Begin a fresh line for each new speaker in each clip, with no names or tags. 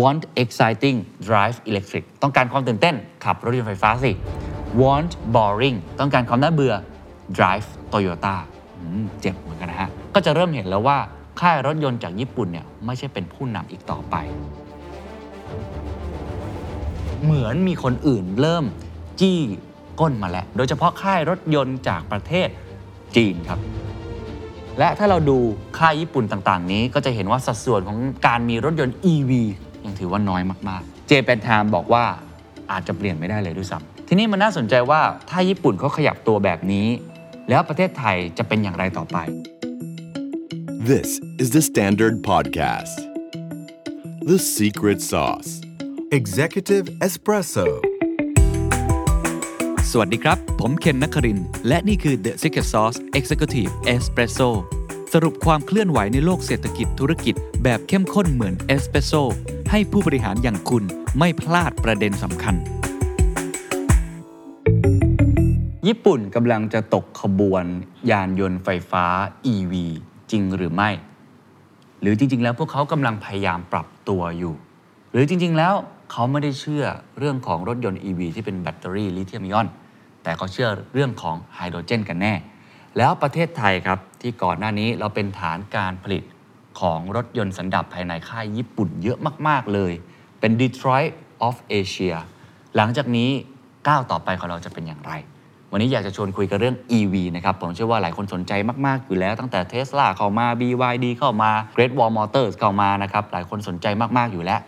want exciting drive electric ต้องการความตื่นเต้น ขับรถยนต์ไฟฟ้าสิ want boring ต้องการความน่าเบื่อ drive Toyota เจ็บเหมือนกันนะฮะ ก็จะเริ่มเห็นแล้วว่า ค่ายรถยนต์จากญี่ปุ่นเนี่ยไม่ใช่เป็นผู้นำอีกต่อไป เหมือนมีคนอื่นเริ่มจี้ก้นมาแล้ว โดยเฉพาะค่ายรถยนต์จากประเทศจีนครับ และถ้าเราดูค่ายญี่ปุ่นต่างๆ นี้ก็จะเห็นว่าสัดส่วนของการมีรถยนต์ EV ยังถือว่าน้อยมากๆ เจแปนไทม์บอกว่าอาจจะเปลี่ยนไม่ได้เลยด้วยซ้ำทีนี้มันน่าสนใจว่าถ้าญี่ปุ่นเขาขยับตัวแบบนี้ แล้วประเทศไทยจะเป็นอย่างไรต่อไป
This is the Standard Podcast. The secret sauce.
Executive Espresso
สวัสดีครับ ผมเคนนักครินทร์และนี่คือ The Secret Sauce Executive Espresso สรุปความเคลื่อนไหวในโลกเศรษฐกิจธุรกิจ แบบเข้มข้นเหมือนเอสเปรสโซให้ผู้บริหารอย่างคุณไม่พลาดประเด็นสำคัญ
ญี่ปุ่นกำลังจะตกขบวนยานยนต์ไฟฟ้า EV จริงหรือไม่ หรือจริง ๆ แล้วพวกเขากำลังพยายามปรับตัวอยู่ หรือจริง ๆ แล้วเขาไม่ได้เชื่อเรื่องของรถยนต์ EV ที่เป็นแบตเตอรี่ลิเธียมไอออน แต่เขาเชื่อเรื่องของไฮโดรเจนกันแน่ แล้วประเทศไทยครับ ที่ก่อนหน้านี้เราเป็นฐานการผลิตของรถยนต์สันดาปภายในค่ายญี่ปุ่นเยอะมาก ๆ เลย เป็น Detroit of Asia หลังจากนี้ก้าวต่อไปของเราจะเป็นอย่างไร วันนี้อยากจะชวนคุยกันเรื่อง EV นะครับ ผมเชื่อว่าหลายคนสนใจมาก ๆ อยู่แล้วตั้งแต่ Tesla เข้ามา BYD เข้ามา Great Wall Motors เข้ามานะครับ หลายคนสนใจมาก ๆ อยู่แล้ว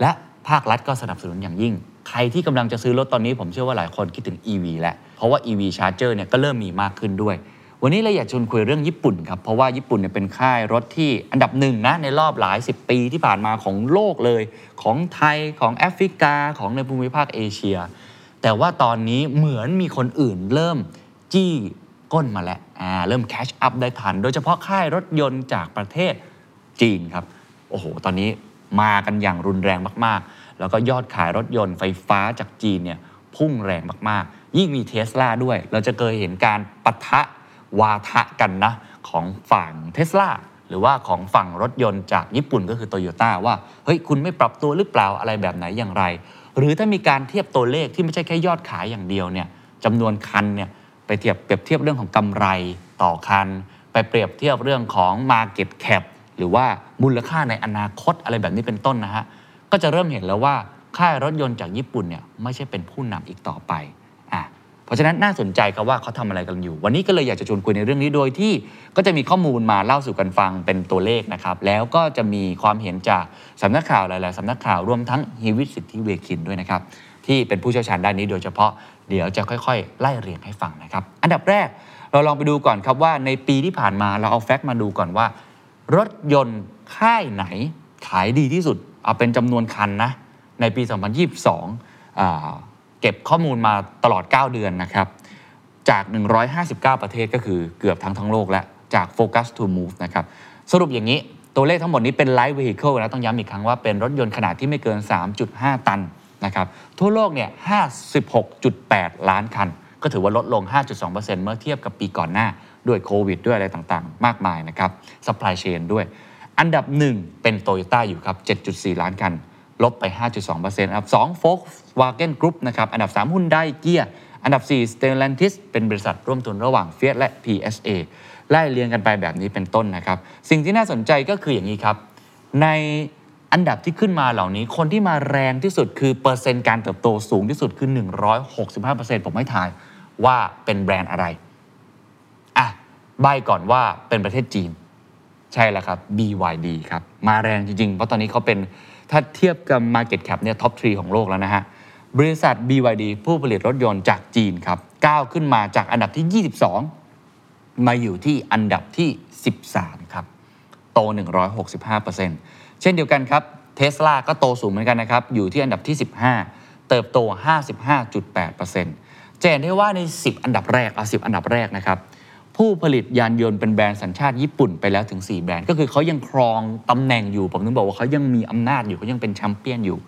และภาครัฐก็สนับสนุนอย่างยิ่ง ใครที่กำลังจะซื้อรถตอนนี้ ผมเชื่อว่าหลายคนคิดถึง EV แล้ว เพราะว่า EV Charger เนี่ยก็เริ่มมีมากขึ้นด้วย วันนี้เราอยากชวนคุยเรื่องญี่ปุ่นครับ เพราะว่าญี่ปุ่นเนี่ยเป็นค่ายรถที่อันดับหนึ่งนะในรอบหลาย 10 ปีที่ผ่านมาของโลกเลย ของไทยของแอฟริกาของในภูมิภาคเอเชีย แต่ว่าตอนนี้เหมือนมีคนอื่นเริ่มจี้ก้นมาแล้วอ่าเริ่มแคชอัพได้ทัน โดยเฉพาะค่ายรถยนต์จากประเทศจีนครับ โอ้โห ตอนนี้มากันอย่างรุนแรงมากๆ แล้วก็ยอดขายรถยนต์ไฟฟ้าจากจีนเนี่ยพุ่งแรงมากๆ ยิ่งมีเทสลาด้วย เราจะเคยเห็นการปะทะ วาทะกันนะของฝั่งเทสลาหรือว่าของฝั่งรถยนต์จากญี่ปุ่นก็คือโตโยต้าว่าเฮ้ยคุณไม่ปรับตัวหรือเปล่าอะไรแบบไหนอย่างไร หรือถ้ามีการเทียบตัวเลขที่ไม่ใช่แค่ยอดขายอย่างเดียวเนี่ยจำนวนคันเนี่ยไปเทียบเปรียบเทียบเรื่องของกำไรต่อคัน ไปเปรียบเทียบเรื่องของ Market Cap หรือว่ามูลค่าในอนาคตอะไรแบบนี้เป็นต้นนะฮะก็จะเริ่มเห็นแล้วว่าค่ายรถยนต์จากญี่ปุ่นเนี่ยไม่ใช่เป็นผู้นำอีกต่อไป เพราะฉะนั้นน่าสนใจครับว่าเขาทำอะไรกันอยู่ วันนี้ก็เลยอยากจะชวนคุยในเรื่องนี้โดยที่ก็จะมีข้อมูลมาเล่าสู่กันฟังเป็นตัวเลขนะครับ แล้วก็จะมีความเห็นจากสำนักข่าวหลายๆสำนักข่าวรวมทั้งฮีวิตสิทธิเวคินด้วยนะครับที่เป็นผู้เชี่ยวชาญด้านนี้โดยเฉพาะเดี๋ยวจะค่อยๆ ไล่เรียงให้ฟังนะครับ อันดับแรกเราลองไปดูก่อนครับว่าในปีที่ผ่านมาเราเอาแฟกต์มาดูก่อนว่า รถยนต์ค่ายไหนขายดีที่สุด เอาเป็นจำนวนคันนะในปี 2022อ่า เก็บข้อมูลมาตลอด 9 เดือนนะครับ จาก 159 ประเทศก็คือเกือบทั้งทั้งโลกแล้วจาก Focus to Move นะครับ สรุปอย่างนี้ตัวเลขทั้งหมดนี้เป็น Light Vehicle นะต้องย้ำอีกครั้งว่าเป็นรถยนต์ขนาดที่ไม่เกิน 3.5 ตันนะครับทั่วโลกเนี่ย 56.8 ล้านคัน ก็ถือว่าลดลง 5.2%เมื่อเทียบกับปีก่อนหน้า ด้วยโควิด ด้วยอะไรต่างๆ มากมายนะครับ supply chain ด้วย อันดับ 1 เป็น Toyota อยู่ครับ 7.4 ล้านคัน ลบไป 5.2%อันดับ2 Volkswagen Group นะครับ อันดับ3 Hyundai Kia อันดับ 4 Stellantis เป็นบริษัทร่วมทุนระหว่าง Fiat และ PSA ไล่เรียงกันไปแบบนี้เป็นต้นนะครับ สิ่งที่น่าสนใจก็คืออย่างนี้ครับ ในอันดับที่ขึ้นมาเหล่านี้ คนที่มาแรงที่สุดคือเปอร์เซ็นต์การเติบโตสูงที่สุดคือ 165%ผมไม่ทายว่าเป็นแบรนด์อะไรอะใบก่อนว่าเป็นประเทศจีน ใช่แล้วครับ BYD ครับ มาแรงจริงๆ เพราะตอนนี้เขาเป็น ถ้าเทียบกับ Market Cap เนี่ยท็อปทรีของโลกแล้วนะฮะ บริษัท BYD ผู้ผลิตรถยนต์จากจีนครับก้าวขึ้นมาจากอันดับที่ 22 มาอยู่ที่อันดับที่ 13 ครับ โต 165%เช่นเดียวกันครับเทสลาก็โตสูงเหมือนกันนะครับ อยู่ที่อันดับที่ 15 เติบโต 55.8%จะเห็นได้ว่าใน 10 อันดับแรกเอา10 อันดับแรกนะครับ ผู้ผลิตยานยนต์เป็นแบรนด์สัญชาติญี่ปุ่นไปแล้วถึง 4 แบรนด์ ก็คือเขายังครองตำแหน่งอยู่ ผมถึงบอกว่าเขายังมีอำนาจอยู่เขายังเป็นแชมเปี้ยนอยู่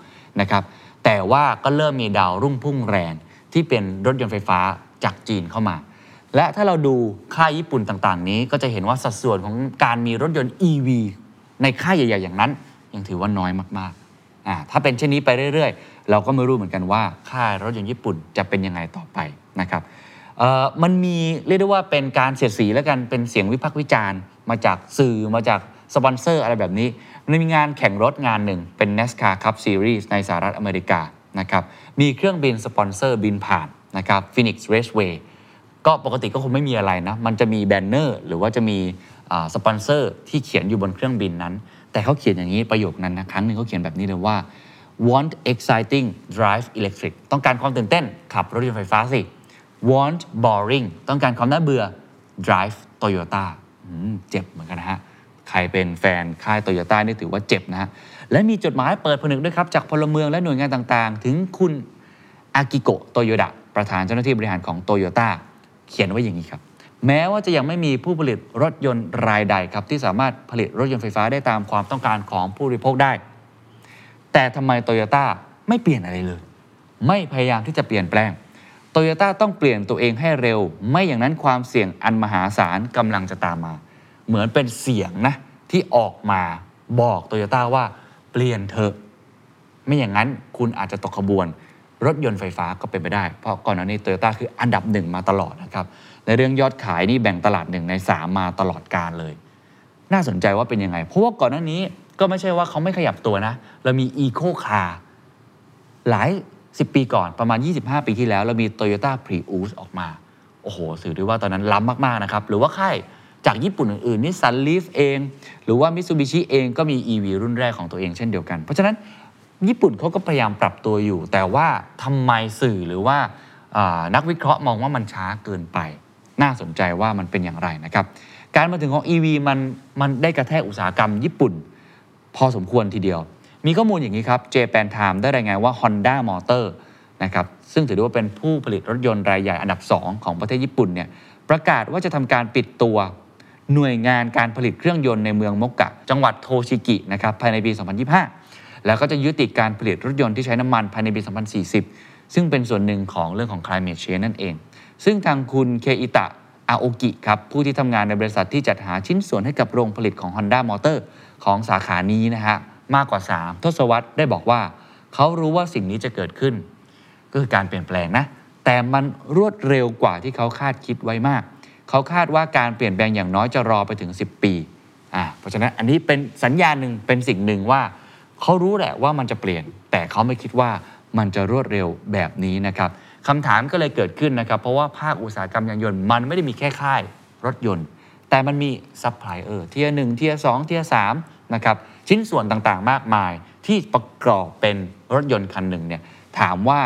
นะครับแต่ว่าก็เริ่มมีดาวรุ่งพุ่งแรงที่เป็นรถยนต์ไฟฟ้าจากจีนเข้ามา และถ้าเราดูค่ายญี่ปุ่นต่างๆ นี้ก็จะเห็นว่าสัดส่วนของการมีรถยนต์ EV ในค่ายใหญ่ ๆ อย่างนั้น ยังถือว่าน้อยมากอ่าถ้าเป็นเช่นนี้ไปเรื่อย ๆ เราก็ไม่รู้เหมือนกันว่าค่ายรถยนต์ญี่ปุ่นจะเป็นยังไงต่อไปนะครับ มันมีเรียกได้ว่าเป็นการเสียดสีแล้วกันเป็นเสียงวิพากษ์วิจารณ์ มาจากสื่อมาจากสปอนเซอร์อะไรแบบนี้มันมีงานแข่งรถงานหนึ่งเป็น NASCAR Cup Series ในสหรัฐอเมริกานะครับมีเครื่องบินสปอนเซอร์บินผ่านนะครับ Phoenix Raceway ก็ปกติก็คงไม่มีอะไรนะ มันจะมี banner หรือว่าจะมีสปอนเซอร์ที่เขียนอยู่บนเครื่องบินนั้น แต่เขาเขียนอย่างนี้ประโยคนั้นนะครั้งหนึ่งเขาเขียนแบบนี้เลยว่า want exciting drive electric ต้องการความตื่นเต้นขับรถยนต์ไฟฟ้าสิ want boring ต้องการความน่าเบื่อ drive Toyota อเจ็บเหมือนกันนะฮะ ใครเป็นแฟนค่ายโตโยต้านี่ถือว่าเจ็บนะฮะ และมีจดหมายเปิดผนึกด้วยครับ จากพลเมืองและหน่วยงานต่างๆ ถึงคุณอากิโกะโตโยดะประธานเจ้าหน้าที่บริหารของโตโยต้าเขียนไว้อย่างนี้ครับ แม้ว่าจะยังไม่มีผู้ผลิตรถยนต์รายใดครับ ที่สามารถผลิตรถยนต์ไฟฟ้าได้ตามความต้องการของผู้บริโภคได้ แต่ทำไมโตโยต้าไม่เปลี่ยนอะไรเลย ไม่พยายามที่จะเปลี่ยนแปลง โตโยต้าต้องเปลี่ยนตัวเองให้เร็ว ไม่อย่างนั้นความเสี่ยงอันมหาศาลกำลังจะตามมา เหมือนเป็นเสียงนะที่ออกมาบอกโตโยต้าว่าเปลี่ยนเถอะ ไม่อย่างนั้นคุณอาจจะตกขบวน รถยนต์ไฟฟ้าก็เป็นไปได้ เพราะก่อนหน้านี้โตโยต้าคืออันดับหนึ่งมาตลอดนะครับในเรื่องยอดขายนี่แบ่งตลาดหนึ่งใน3มาตลอดการเลย น่าสนใจว่าเป็นยังไง เพราะว่าก่อนหน้านี้ก็ไม่ใช่ว่าเขาไม่ขยับตัวนะ เรามีอีโคคาร์หลาย 10 ปีก่อนประมาณ 25 ปีที่แล้ว เรามี Toyota Prius ออกมา โอ้โหสื่อได้ว่าตอนนั้นล้ำมากๆนะครับ หรือว่าค่ายจากญี่ปุ่นอื่นๆนิสสันลีฟเอง หรือว่ามิ t ซูบิชิเองก็มี EV รุ่นแรกของตัวเองเช่นเดียวกัน เพราะฉะนั้นญี่ปุ่นเขาก็พยายามปรับตัวอยู่ แต่ว่าทำไมสื่อหรือว่าอ่านักวิเคราะห์มองว่ามันช้าเกินไป น่าสนใจว่ามันเป็นอย่างไรนะครับ การมาถึงของ EV มันมันได้กระแทกอุตสาหกรรมญี่ปุ่น พอสมควรทีเดียว มีข้อมูลอย่างนี้ครับ Japan Time ได้รายงานว่า Honda Motor นะครับซึ่งถือได้ว่าเป็นผู้ผลิตรถยนต์รายใหญ่อันดับ 2 ของประเทศญี่ปุ่นเนี่ยประกาศว่าจะทำการปิดตัวหน่วยงานการผลิตเครื่องยนต์ในเมืองมกกะ จังหวัดโทชิกินะครับภายในปี 2025 แล้วก็จะยุติการผลิตรถยนต์ที่ใช้น้ำมันภายในปี 2040 ซึ่งเป็นส่วนหนึ่งของเรื่องของ climate change นั่นเอง ซึ่งทางคุณเคอิตะอาโอกิครับผู้ที่ทำงานในบริษัทที่จัดหาชิ้นส่วนให้กับโรงผลิตของ Honda Motor ของสาขานี้นะฮะ มากกว่า 3 ทศวรรษได้บอกว่า เขารู้ว่าสิ่งนี้จะเกิดขึ้น ก็คือการเปลี่ยนแปลงนะ แต่มันรวดเร็วกว่าที่เขาคาดคิดไว้มาก เขาคาดว่าการเปลี่ยนแปลงอย่างน้อยจะรอไปถึง 10 ปีอ่าเพราะฉะนั้นอันนี้เป็นสัญญาณหนึ่งเป็นสิ่งหนึ่งว่า เขารู้แหละว่ามันจะเปลี่ยน แต่เขาไม่คิดว่ามันจะรวดเร็วแบบนี้นะครับคำถามก็เลยเกิดขึ้นนะครับ เพราะว่าภาคอุตสาหกรรมยานยนต์มันไม่ได้มีแค่ค่ายรถยนต์ แต่มันมีซัพพลายเออร์เทียหนึ่งเทียสองเทียสามนะครับ ชิ้นส่วนต่างๆ มากมายที่ประกอบเป็นรถยนต์คันหนึ่งเนี่ยถามว่า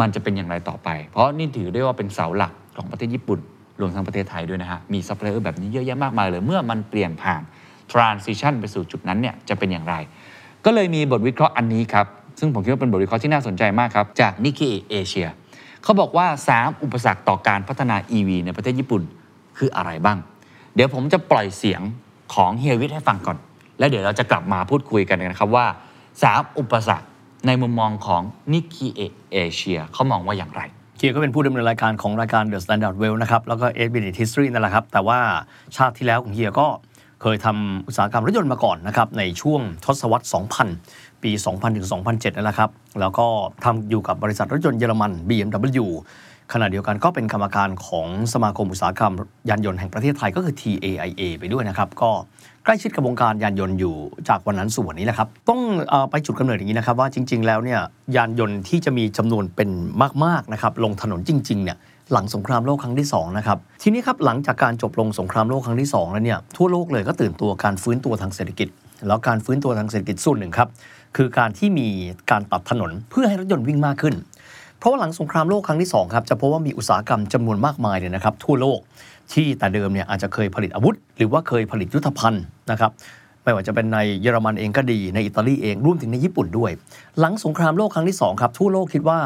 มันจะเป็นอย่างไรต่อไป เพราะนี่ถือได้ว่าเป็นเสาหลักของประเทศญี่ปุ่นรวมทั้งประเทศไทยด้วยนะฮะ มีซัพพลายเออร์แบบนี้เยอะแยะมากมายเลย เมื่อมันเปลี่ยนผ่าน transition ไปสู่จุดนั้นเนี่ยจะเป็นอย่างไร ก็เลยมีบทวิเคราะห์อันนี้ครับ ซึ่งผมคิดว่าเป็นบทวิเคราะห์ที่น่าสนใจมากครับ จากนิก k กเอเชียเขาบอกว่า 3 อุปสรรคต่อการพัฒนา EV ในประเทศญี่ปุ่นคืออะไรบ้าง เดี๋ยวผมจะปล่อยเสียงของเฮียวิทย์ให้ฟังก่อน แล้วเดี๋ยวเราจะกลับมาพูดคุยกันนะครับว่า3อุปสรรคในมุมมองของนิก k กเอเชียเขามองว่าอย่างไร
เฮียก็เป็นผู้ดำเนินรายการของรายการ The Standard Well นะครับ แล้วก็ 8 Minute History นั่นแหละครับ แต่ว่าชาติที่แล้วของเฮียก็เคยทำอุตสาหกรรมรถยนต์มาก่อนนะครับ ในช่วงทศวรรษ 2000 ปี 2000 ถึง 2007 นั่นแหละครับ แล้วก็ทำอยู่กับบริษัทรถยนต์เยอรมัน BMW ขณะเดียวกันก็เป็นกรรมการของสมาคมอุตสาหกรรมยานยนต์แห่งประเทศไทยก็คือ TAIA ไปด้วยนะครับ ก็ ใกล้ชิดกับวงการยานยนต์อยู่จากวันนั้นสู่วันนี้แหละครับ ต้องอไปจุดกำเนิดอย่างนี้นะครับ ว่าจริง ๆ แล้วเนี่ยยานยนต์ที่จะมีจำนวนเป็นมากๆนะครับลงถนนจริงๆเนี่ยหลังสงครามโลกครั้งที่สองนะครับทีนี้ครับหลังจากการจบลงสงครามโลกครั้งที่สองแล้วเนี่ยทั่วโลกเลยก็ตื่นตัวการฟื้นตัวทางเศรษฐกิจ แล้วการฟื้นตัวทางเศรษฐกิจส่วนหนึ่งครับคือการที่มีการตัดถนนเพื่อให้รถยนต์วิ่งมากขึ้น เพราะว่าหลังสงครามโลกครั้งที่2ครับจะพบว่ามีอุตสาหกรรมจำนวนมากมายเนี่ยนะครับทั่วโลก ที่แต่เดิมเนี่ยอาจจะเคยผลิตอาวุธ หรือว่าเคยผลิตยุทธภัณฑ์นะครับไม่ว่าจะเป็นในเยอรมันเองก็ดีในอิตาลีเองรวมถึงในญี่ปุ่นด้วย หลังสงครามโลกครั้งที่ 2 ครับ ทั่วโลกคิดว่า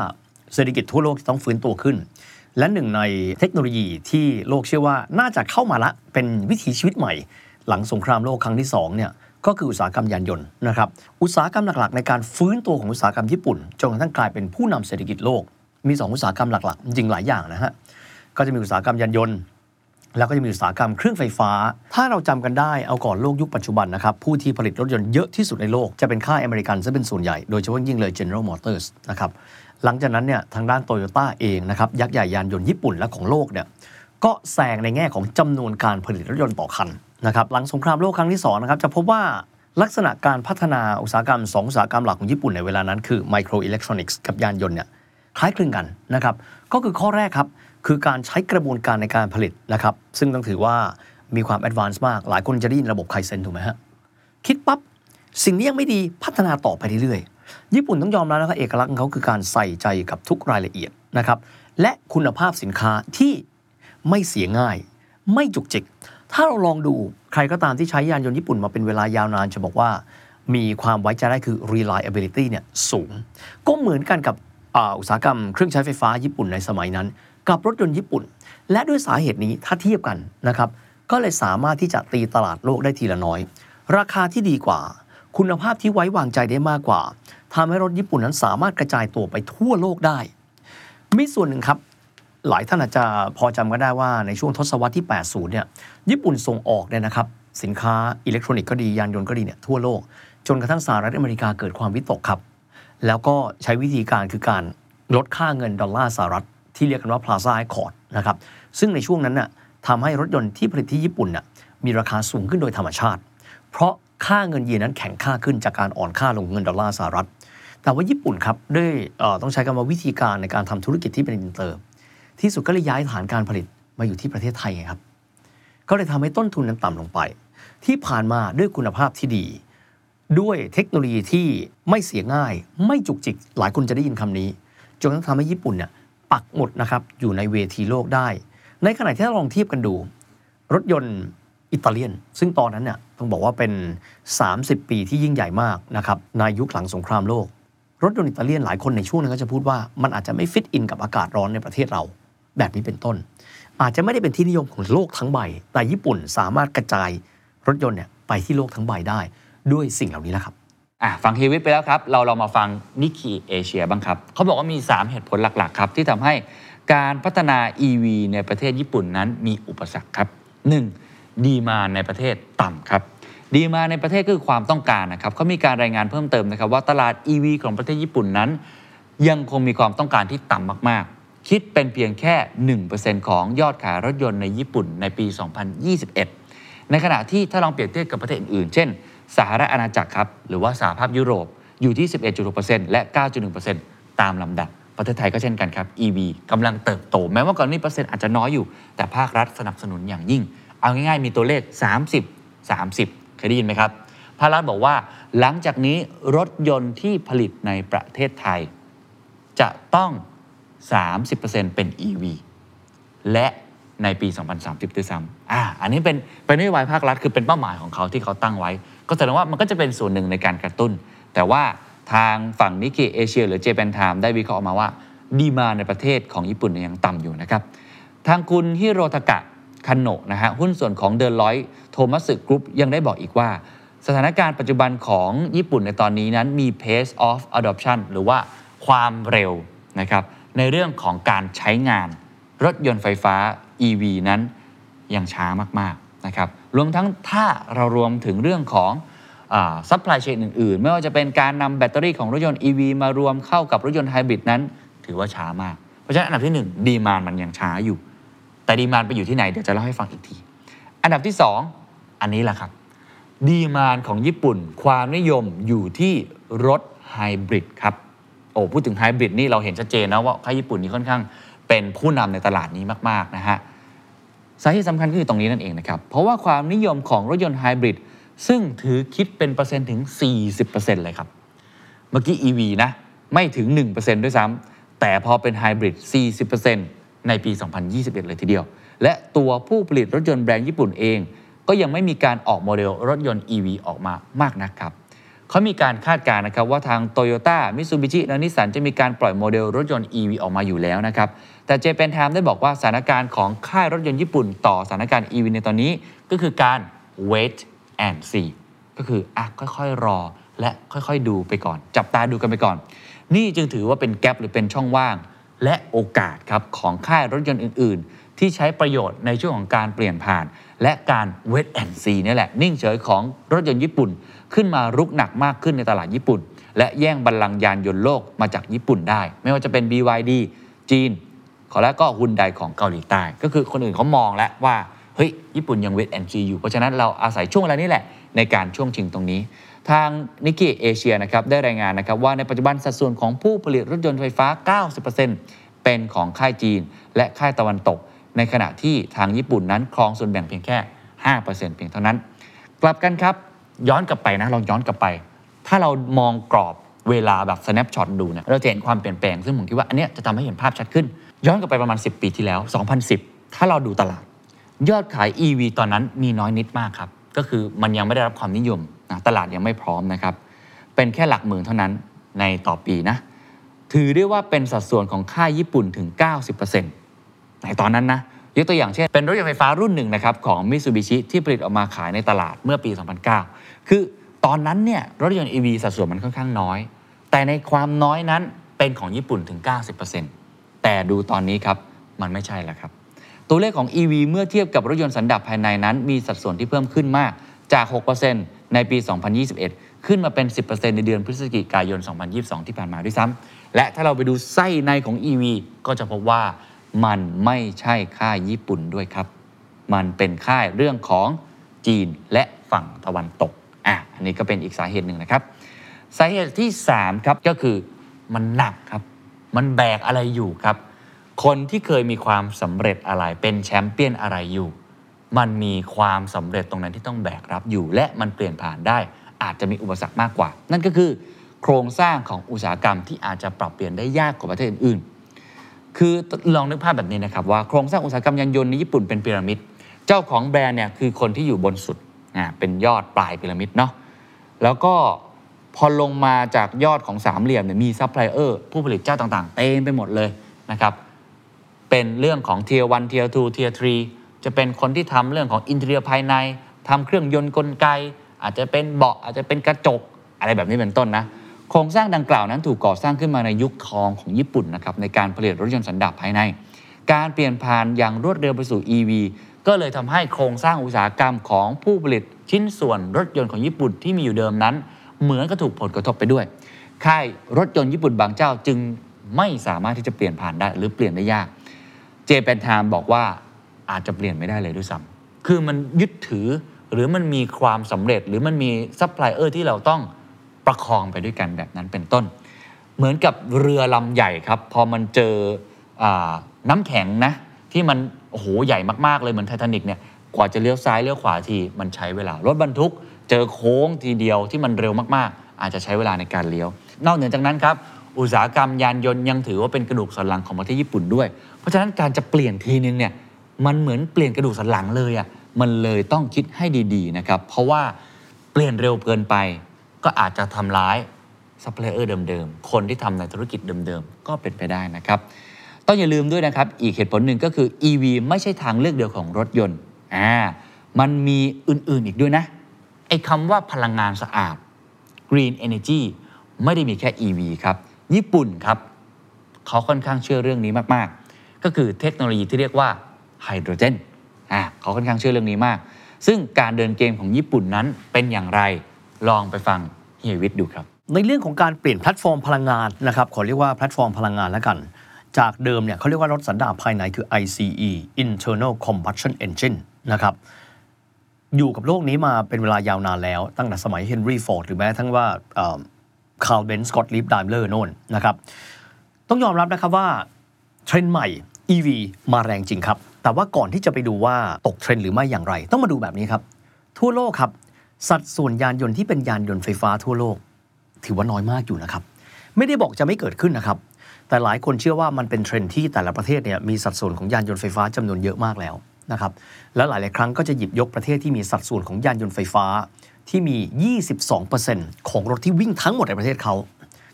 เศรษฐกิจทั่วโลกต้องฟื้นตัวขึ้น และหนึ่งในเทคโนโลยีที่โลกเชื่อว่าน่าจะเข้ามาละเป็นวิถีชีวิตใหม่ หลังสงครามโลกครั้งที่สองเนี่ยก็คืออุตสาหกรรมยานยนต์นะครับอุตสาหกรรมหลักๆ ในการฟื้นตัวของอุตสาหกรรมญี่ปุ่นจนกระทั่งกลายเป็นผู้นำเศรษฐกิจโลก มี 2 อุตสาหกรรมหลักๆ จริงหลายอย่างนะฮะก็จะมีอุตสาหกรรมยานยนต์ แล้วก็จะมีอุตสาหกรรมเครื่องไฟฟ้า ถ้าเราจำกันได้เอาก่อนโลกยุคปัจจุบันนะครับ ผู้ที่ผลิตรถยนต์เยอะที่สุดในโลกจะเป็นค่ายอเมริกันซะเป็นส่วนใหญ่ โดยเฉพาะยิ่งเลย General Motors นะครับ หลังจากนั้นเนี่ยทางด้านโตโยต้าเองนะครับ ยักษ์ใหญ่ยานยนต์ญี่ปุ่นและของโลกเนี่ยก็แซงในแง่ของจำนวนการผลิตรถยนต์ต่อคันนะครับหลังสงครามโลกครั้งที่2นะครับจะพบว่าลักษณะการพัฒนาอุตสาหกรรมสองอุตสาหกรรมหลักของญี่ปุ่นในเวลานั้นคือไมโครอิเล็กทรอนิกส์กับยานยนต์เนี่ยคล้ายคลึงกันนะครับก็คือข้อแรกครับ คือการใช้กระบวนการในการผลิตนะครับ ซึ่งต้องถือว่ามีความ advance มาก หลายคนจะได้ยินระบบไคเซนถูกไหมฮะ คิดปั๊บ สิ่งนี้ยังไม่ดีพัฒนาต่อไปเรื่อยๆ ญี่ปุ่นต้องยอมแล้วนะครับเอกลักษณ์ของเขาคือการใส่ใจกับทุกรายละเอียดนะครับ และคุณภาพสินค้าที่ไม่เสียง่าย ไม่จุกจิก ถ้าเราลองดูใครก็ตามที่ใช้ยานยนต์ญี่ปุ่นมาเป็นเวลายาวนานจะบอกว่า มีความไว้ใจได้คือ reliability เนี่ยสูง ก็เหมือนกันกับออุตสาหกรรมเครื่องใช้ไฟฟ้าญี่ปุ่นในสมัยนั้น กับรถยนต์ญี่ปุ่น และด้วยสาเหตุนี้ถ้าเทียบกันนะครับก็เลยสามารถที่จะตีตลาดโลกได้ทีละน้อย ราคาที่ดีกว่า คุณภาพที่ไว้วางใจได้มากกว่าทำให้รถญี่ปุ่นนั้นสามารถกระจายตัวไปทั่วโลกได้ มีส่วนหนึ่งครับ หลายท่านอาจจะพอจำกันได้ว่าในช่วงทศวรรษที่ 80 เนี่ย ญี่ปุ่นส่งออกเนี่ยนะครับ สินค้าอิเล็กทรอนิกส์ก็ดี ยานยนต์ก็ดีเนี่ยทั่วโลก จนกระทั่งสหรัฐอเมริกาเกิดความวิตกครับ แล้วก็ใช้วิธีการคือการลดค่าเงินดอลลาร์สหรัฐ ที่เรียกกันว่า Plaza Accord นะครับซึ่งในช่วงนั้นน่ะทำให้รถยนต์ที่ผลิตที่ญี่ปุ่นน่ะมีราคาสูงขึ้นโดยธรรมชาติ เพราะค่าเงินเยนนั้นแข็งค่าขึ้นจากการอ่อนค่าลงเงินดอลลาร์สหรัฐ แต่ว่าญี่ปุ่นครับด้วยต้องใช้คำว่าวิธีการในการทำธุรกิจที่เป็นอินเตอร์ ที่สุดก็เลยย้ายฐานการผลิตมาอยู่ที่ประเทศไทยไงครับ ก็เลยทำให้ต้นทุนนั้นต่ำลงไป ที่ผ่านมาด้วยคุณภาพที่ดี ด้วยเทคโนโลยีที่ไม่เสียง่าย ไม่จุกจิก หลายคนจะได้ยินคำนี้ จนทั่งทำให้ญี่ปุ่นเนี่ย ปักหมุดนะครับอยู่ในเวทีโลกได้ ในขณะที่ถ้าลองเทียบกันดู รถยนต์อิตาเลียน ซึ่งตอนนั้นเนี่ยต้องบอกว่าเป็น 30 ปีที่ยิ่งใหญ่มากนะครับในยุคหลังสงครามโลก รถยนต์อิตาเลียนหลายคนในช่วงนั้นก็จะพูดว่ามันอาจจะไม่ฟิตอินกับอากาศร้อนในประเทศเรา แบบนี้เป็นต้น อาจจะไม่ได้เป็นที่นิยมของโลกทั้งใบ แต่ญี่ปุ่นสามารถกระจายรถยนต์เนี่ยไปที่โลกทั้งใบได้ด้วยสิ่งเหล่านี้แหละครับ
อะฟังฮีวิตไปแล้วครับ เราเรามาฟังนิก k ีเอเชียบ้างครับเขาบอกว่ามี 3 เหตุผลหลักๆ ครับ ที่ทำให้การพัฒนา EV ในประเทศญี่ปุ่นนั้นมีอุปสรรคครับ 1. ดีมาในประเทศต่ำครับ ดีมาในประเทศคือความต้องการนะครับเขามีการรายงานเพิ่มเติมนะครับ ว่าตลาด EV ของประเทศญี่ปุ่นนั้น ยังคงมีความต้องการที่ต่ำมากๆ คิดเป็นเพียงแค่ 1%ของยอดขายรถยนต์ในญี่ปุ่นในปี 2021 ในขณะที่ถ้าลองเปรียบเทียบกับประเทศอื่นๆเช่น สหรัฐอาณาจักรครับหรือว่าสหภาพยุโรปอยู่ที่ 11.6%และ 9.1%ตามลำดับ ประเทศไทยก็เช่นกันครับ EV กำลังเติบโต แม้ว่าก่อนนานี้เปอร์เซ็นต์อาจจะน้อยอยู่ แต่ภาครัฐสนับสนุนอย่างยิ่ง เอาง่ายๆ มีตัวเลข 30 30 เคยได้ยินไหมครับ ภาครัฐบอกว่าหลังจากนี้รถยนต์ที่ผลิตในประเทศไทย จะต้อง 30%เป็น EV และในปี 2030ด้วยซ้ำอ่าอันนี้เป็นเป็นนโยบายภาครัฐคือเป็นเป้าหมายของเขาที่เขาตั้งไว้ ก็แสดงว่ามันก็จะเป็นส่วนหนึ่งในการกระตุ้น แต่ว่าทางฝั่งนิกเกเอเชียหรือเจแปนไทม์ได้วิเคราะห์ออกมาว่า demand ในประเทศของญี่ปุ่นยังต่ำอยู่นะครับ ทางคุณฮิโรทากะคันโนะนะฮะหุ้นส่วนของ Deloitte Tohmatsu Group ยังได้บอกอีกว่า สถานการณ์ปัจจุบันของญี่ปุ่นในตอนนี้นั้นมี pace of adoption หรือว่าความเร็วนะครับในเรื่องของการใช้งาน รถยนต์ไฟฟ้า EV นั้นยังช้ามากๆนะครับ รวมทั้งถ้าเรารวมถึงเรื่องของ supply chain อื่นๆ ไม่ว่าจะเป็นการนำแบตเตอรี่ของรถยนต์ EV มารวมเข้ากับรถยนต์ไฮบริดนั้น ถือว่าช้ามาก เพราะฉะนั้นอันดับที่ 1 demand มันยังช้าอยู่ แต่ demand ไปอยู่ที่ไหน เดี๋ยวจะเล่าให้ฟังอีกที อันดับที่ 2 อันนี้แหละครับ demand ของญี่ปุ่น ความนิยมอยู่ที่รถไฮบริดครับโอ้พูดถึงไฮบริดนี่เราเห็นชัดเจนนะว่าค่ายญี่ปุ่นนี่ค่อนข้างเป็นผู้นำในตลาดนี้มากๆนะฮะ สาเหตุสำคัญก็คือตรงนี้นั่นเองนะครับ เพราะว่าความนิยมของรถยนต์ไฮบริดซึ่งถือคิดเป็นเปอร์เซ็นต์ถึง 40%เลยครับ เมื่อกี้ EV นะ ไม่ถึง 1%ด้วยซ้ำแต่พอเป็นไฮบริด 40%ในปี 2021 เลยทีเดียว และตัวผู้ผลิตรถยนต์แบรนด์ญี่ปุ่นเอง ก็ยังไม่มีการออกโมเดลรถยนต์ EV ออกมามากนักครับเขามีการคาดการณ์นะครับว่าทาง t o y ยต้ามิตซูบิชิและนิสสันจะมีการปล่อยโมเดลรถยนต์ EV ออกมาอยู่แล้วนะครับ แต่เจเปนไทม์ได้บอกว่าสถานการณ์ของค่ายรถยนต์ญี่ปุ่นต่อสถานการณ์ EV ในตอนนี้ ก็คือการ wait and see ก็คืออะค่อยๆ รอ และค่อยๆ ดูไปก่อน จับตาดูกันไปก่อน นี่จึงถือว่าเป็นแกลบหรือเป็นช่องว่าง และโอกาสครับของค่ายรถยนต์อื่น ๆ ที่ใช้ประโยชน์ในช่วงของการเปลี่ยนผ่าน และการเวทแอนซีนี่แหละ นิ่งเฉยของรถยนต์ญี่ปุ่น ขึ้นมารุกหนักมากขึ้นในตลาดญี่ปุ่น และแย่งบัลลังก์ยานยนต์โลกมาจากญี่ปุ่นได้ ไม่ว่าจะเป็น BYD จีน แล้วก็ฮุนไดของเกาหลีใต้ ก็คือคนอื่นเขามองแล้วว่าเฮ้ยญี่ปุ่นยังเวทแอนซีอยู่ เพราะฉะนั้นเราอาศัยช่วงเวลานี้แหละในการช่วงชิงตรงนี้ ทางนิกเกเอเชียนะครับได้รายงานนะครับว่าในปัจจุบันสัดส่วนของผู้ผลิตรถยนต์ไฟฟ้า 90%เป็นของค่ายจีน และค่ายตะวันตก ในขณะที่ทางญี่ปุ่นนั้นครองส่วนแบ่งเพียงแค่ 5%เพียงเท่านั้น กลับกันครับย้อนกลับไปนะลองย้อนกลับไป ถ้าเรามองกรอบเวลาแบบ snapshot ดูเนี่ยเราจะเห็นความเปลี่ยนแปลงซึ่งผมคิดว่าอันเนี้ยจะทำให้เห็นภาพชัดขึ้น ย้อนกลับไปประมาณ 10 ปีที่แล้ว 2010 ถ้าเราดูตลาด ยอดขาย EV ตอนนั้นมีน้อยนิดมากครับ ก็คือมันยังไม่ได้รับความนิยมนะตลาดยังไม่พร้อมนะครับ เป็นแค่หลักหมื่นเท่านั้นในต่อปีนะ ถือได้ว่าเป็นสัดส่วนของค่ายญี่ปุ่นถึง 90%ในตอนนั้นนะยกตัวอย่างเช่น เป็นรถยนต์ไฟฟ้ารุ่นหนึ่งนะครับของ Mitsubishi ที่ผลิตออกมาขายในตลาดเมื่อปี 2009 คือตอนนั้นเนี่ยรถยนต์ EV สัดส่วนมันค่อนข้างน้อย แต่ในความน้อยนั้นเป็นของญี่ปุ่นถึง 90% แต่ดูตอนนี้ครับมันไม่ใช่แล้วครับ ตัวเลขของ EV เมื่อเทียบกับรถยนต์สันดาปภายในนั้น มีสัดส่วนที่เพิ่มขึ้นมากจาก 6%ในปี 2021 ขึ้นมาเป็น 10%ในเดือนพฤศจิกายน 2022 ที่ผ่านมาด้วยซ้ำและถ้าเราไปดูไส้ในของ EV ก็จะพบว่ามันไม่ใช่ค่ายญี่ปุ่นด้วยครับ มันเป็นค่ายเรื่องของจีนและฝั่งตะวันตก อะ อันนี้ก็เป็นอีกสาเหตุหนึ่งนะครับ สาเหตุที่ 3 ครับ ก็คือมันหนักครับ มันแบกอะไรอยู่ครับ คนที่เคยมีความสำเร็จอะไรเป็นแชมเปี้ยนอะไรอยู่ มันมีความสำเร็จตรงนั้นที่ต้องแบกรับอยู่ และมันเปลี่ยนผ่านได้ อาจจะมีอุปสรรคมากกว่า นั่นก็คือ โครงสร้างของอุตสาหกรรมที่อาจจะปรับเปลี่ยนได้ยากกว่าประเทศอื่นๆคือลองนึกภาพแบบนี้นะครับว่าโครงสร้างอุตสาหกรรมยานยนต์ในญี่ปุ่นเป็นพีระมิดเจ้าของแบรนด์เนี่ยคือคนที่อยู่บนสุด อ่า เป็นยอดปลายพีระมิดเนาะ แล้วก็ พอลงมาจากยอดของสามเหลี่ยมเนี่ยมีซัพพลายเออร์ผู้ผลิตเจ้าต่างๆ เต็มไปหมดเลยนะครับ เป็นเรื่องของ Tier 1 Tier 2 Tier 3จะเป็นคนที่ทำเรื่องของ interior ภายในทำเครื่องยนต์กลไก อาจจะเป็นเบาะอาจจะเป็นกระจกอะไรแบบนี้เป็นต้นนะโครงสร้างดังกล่าวนั้นถูกก่อสร้างขึ้นมาในยุคทองของญี่ปุ่นนะครับในการผลิตรถยนต์สันดาปภายใน การเปลี่ยนผ่านอย่างรวดเร็วไปสู่ EV ก็เลยทำให้โครงสร้างอุตสาหกรรมของผู้ผลิตชิ้นส่วนรถยนต์ของญี่ปุ่นที่มีอยู่เดิมนั้น เหมือนก็ถูกผลกระทบไปด้วย ค่ายรถยนต์ญี่ปุ่นบางเจ้าจึงไม่สามารถที่จะเปลี่ยนผ่านได้ หรือเปลี่ยนได้ยาก Japan Times บอกว่าอาจจะเปลี่ยนไม่ได้เลยด้วยซ้ำคือมันยึดถือหรือมันมีความสำเร็จหรือมันมีซัพพลายเออร์ที่เราต้องประคองไปด้วยกันแบบนั้นเป็นต้น เหมือนกับเรือลำใหญ่ครับ พอมันเจออน้ำแข็งนะ ที่มันโอ้โหใหญ่มากๆเลยเหมือนไททานิกเนี่ยกว่าจะเลี้ยวซ้ายเลี้ยวขวาทีมันใช้เวลารถบรรทุก เจอโค้งทีเดียวที่มันเร็วมากๆ อาจจะใช้เวลาในการเลี้ยว นอกเหนือจากนั้นครับอุตสาหกรรมยานยนต์ยังถือว่าเป็นกระดูกสันหลังของประเทศญี่ปุ่นด้วย เพราะฉะนั้นการจะเปลี่ยนทีนึงเนี่ยมันเหมือนเปลี่ยนกระดูกสันหลังเลยอ่ะมันเลยต้องคิดให้ดีๆนะครับเพราะว่าเปลี่ยนเร็วเกินไป ก็อาจจะทำร้ายซัพพลายเออร์เดิมๆ คนที่ทำในธุรกิจเดิมๆ ก็เป็นไปได้นะครับ ต้องอย่าลืมด้วยนะครับ อีกเหตุผลหนึ่งก็คือ EV ไม่ใช่ทางเลือกเดียวของรถยนต์อ่ามันมีอื่นๆอีกด้วยนะ ไอ้คำว่าพลังงานสะอาด Green Energy ไม่ได้มีแค่ EV ครับ ญี่ปุ่นครับเขาค่อนข้างเชื่อเรื่องนี้มากๆ ก็คือเทคโนโลยีที่เรียกว่าไฮโดรเจนอ่าเขาค่อนข้างเชื่อเรื่องนี้มาก ซึ่งการเดินเกมของญี่ปุ่นนั้นเป็นอย่างไรลองไปฟังเฮียวิทย์ดูครับ
ในเรื่องของการเปลี่ยนแพลตฟอร์มพลังงานนะครับขอเรียกว่าแพลตฟอร์มพลังงานแล้วกัน จากเดิมเนี่ยเขาเรียกว่ารถสันดาปภายในคือ ICE Internal Combustion Engine นะครับ อยู่กับโลกนี้มาเป็นเวลายาวนานแล้ว ตั้งแต่สมัยเฮนรี่ฟอร์ดหรือแม้กระทั่งว่าคาร์ลเบนซ์ กอตต์ลีบ เดมเลอร์โน่นนะครับ ต้องยอมรับนะครับว่าเทรนด์ใหม่ EV มาแรงจริงครับ แต่ว่าก่อนที่จะไปดูว่าตกเทรนด์หรือไม่อย่างไร ต้องมาดูแบบนี้ครับ ทั่วโลกครับ สัดส่วนยานยนต์ที่เป็นยานยนต์ไฟฟ้าทั่วโลก ถือว่าน้อยมากอยู่นะครับ ไม่ได้บอกจะไม่เกิดขึ้นนะครับแต่หลายคนเชื่อว่ามันเป็นเทรนด์ที่แต่ละประเทศเนี่ยมีสัดส่วนของยานยนต์ไฟฟ้าจำนวนเยอะมากแล้ว นะครับและหลาย ๆ ครั้งก็จะหยิบยกประเทศที่มีสัดส่วนของยานยนต์ไฟฟ้าที่มี 22%ของรถที่วิ่งทั้งหมดในประเทศเขา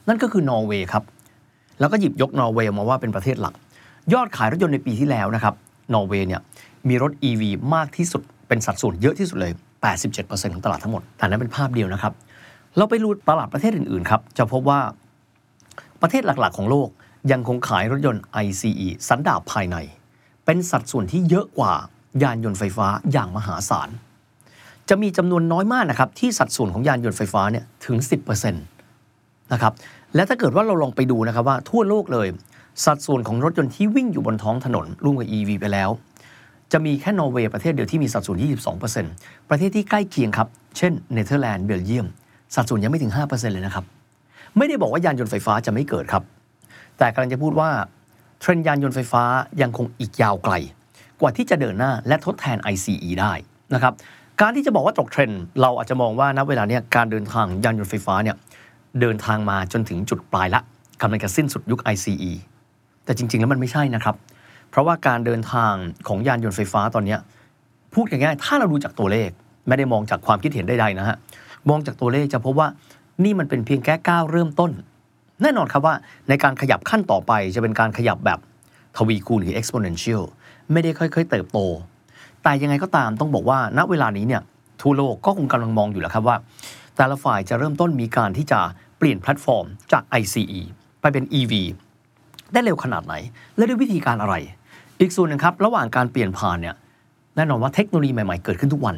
นั่นก็คือนอร์เวย์ครับ แล้วก็หยิบยกนอร์เวย์มาว่าเป็นประเทศหลัก ยอดขายรถยนต์ในปีที่แล้วนะครับ นอร์เวย์เนี่ยมีรถ EV มากที่สุด เป็นสัดส่วนเยอะที่สุดเลย 87%ของตลาดทั้งหมด แต่นั้นเป็นภาพเดียวนะครับ เราไปดูตลาดประเทศอื่น ๆ ครับ จะพบว่าประเทศหลัก ๆ ของโลกยังคงขายรถยนต์ ICE สันดาปภายใน เป็นสัดส่วนที่เยอะกว่ายานยนต์ไฟฟ้าอย่างมหาศาล จะมีจำนวนน้อยมากนะครับที่สัดส่วนของยานยนต์ไฟฟ้าเนี่ยถึง 10%นะครับและถ้าเกิดว่าเราลองไปดูนะครับว่าทั่วโลกเลย สัดส่วนของรถยนต์ที่วิ่งอยู่บนท้องถนนร่วมกับ EV ไปแล้ว จะมีแค่นอร์เวย์ประเทศเดียวที่มีสัดส่วน 22%ประเทศที่ใกล้เคียงครับ เช่นเนเธอร์แลนด์เบลเยียม สัดส่วนยังไม่ถึง 5%เลยนะครับ ไม่ได้บอกว่ายานยนต์ไฟฟ้าจะไม่เกิดครับ แต่กำลังจะพูดว่า เทรนด์ยานยนต์ไฟฟ้ายังคงอีกยาวไกล กว่าที่จะเดินหน้าและทดแทน ICE ได้นะครับการที่จะบอกว่าตกเทรนด์เราอาจจะมองว่าณเวลาเนี้ยการเดินทางยานยนต์ไฟฟ้าเนี่ยเดินทางมาจนถึงจุดปลายละกำลังจะสิ้นสุดยุค ICE แต่จริง ๆ แล้วมันไม่ใช่นะครับ เพราะว่าการเดินทางของยานยนต์ไฟฟ้าตอนเนี้ยพูดง่ายๆถ้าเราดูจากตัวเลข ไม่ได้มองจากความคิดเห็นใดๆนะฮะมองจากตัวเลขจะพบว่านี่มันเป็นเพียงแค่ก้าวเริ่มต้น แน่นอนครับว่าในการขยับขั้นต่อไปจะเป็นการขยับแบบทวีคูณหรือ exponential ไม่ได้ค่อย ๆ เติบโต แต่ยังไงก็ตามต้องบอกว่าณเวลานี้เนี่ยทั่วโลกก็คงกำลังมองอยู่แล้วครับว่า แต่ละฝ่ายจะเริ่มต้นมีการที่จะเปลี่ยนแพลตฟอร์มจาก ICE ไปเป็น EV ได้เร็วขนาดไหน และด้วยวิธีการอะไร อีกส่วนหนึ่งครับ ระหว่างการเปลี่ยนผ่านเนี่ยแน่นอนว่าเทคโนโลยีใหม่ๆเกิดขึ้นทุกวัน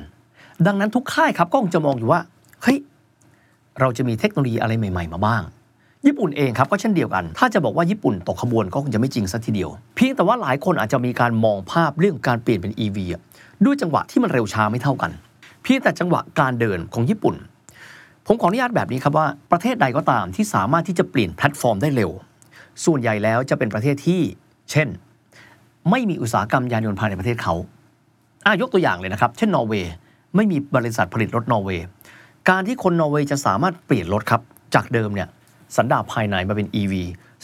ดังนั้นทุกค่ายครับก็คงจะมองอยู่ว่าเฮ้ยเราจะมีเทคโนโลยีอะไรใหม่ ๆ มาบ้าง ญี่ปุ่นเองครับก็เช่นเดียวกัน ถ้าจะบอกว่าญี่ปุ่นตกขบวนก็คงจะไม่จริงสัทีเดียว เพียงแต่ว่าหลายคนอาจจะมีการมองภาพเรื่องการเปลี่ยนเป็น EV อะด้วยจังหวะที่มันเร็วช้าไม่เท่ากัน เพียงแต่จังหวะการเดินของญี่ปุ่น ผมขออนุญาตแบบนี้ครับว่าประเทศใดก็ตามที่สามารถที่จะเปลี่ยนแพลตฟอร์มได้เร็ว ส่วนใหญ่แล้วจะเป็นประเทศที่ เช่น ไม่มีอุตสาหกรรมยานยนต์ภายในประเทศเขาอะยกตัวอย่างเลยนะครับ เช่นนอร์เวย์ไม่มีบริษัทผลิตรถนอร์เวย์การที่คนนอร์เวย์จะสามารถเปลี่ยนรถครับจากเดิมเนี่ย สันดาปภายในมาเป็น EV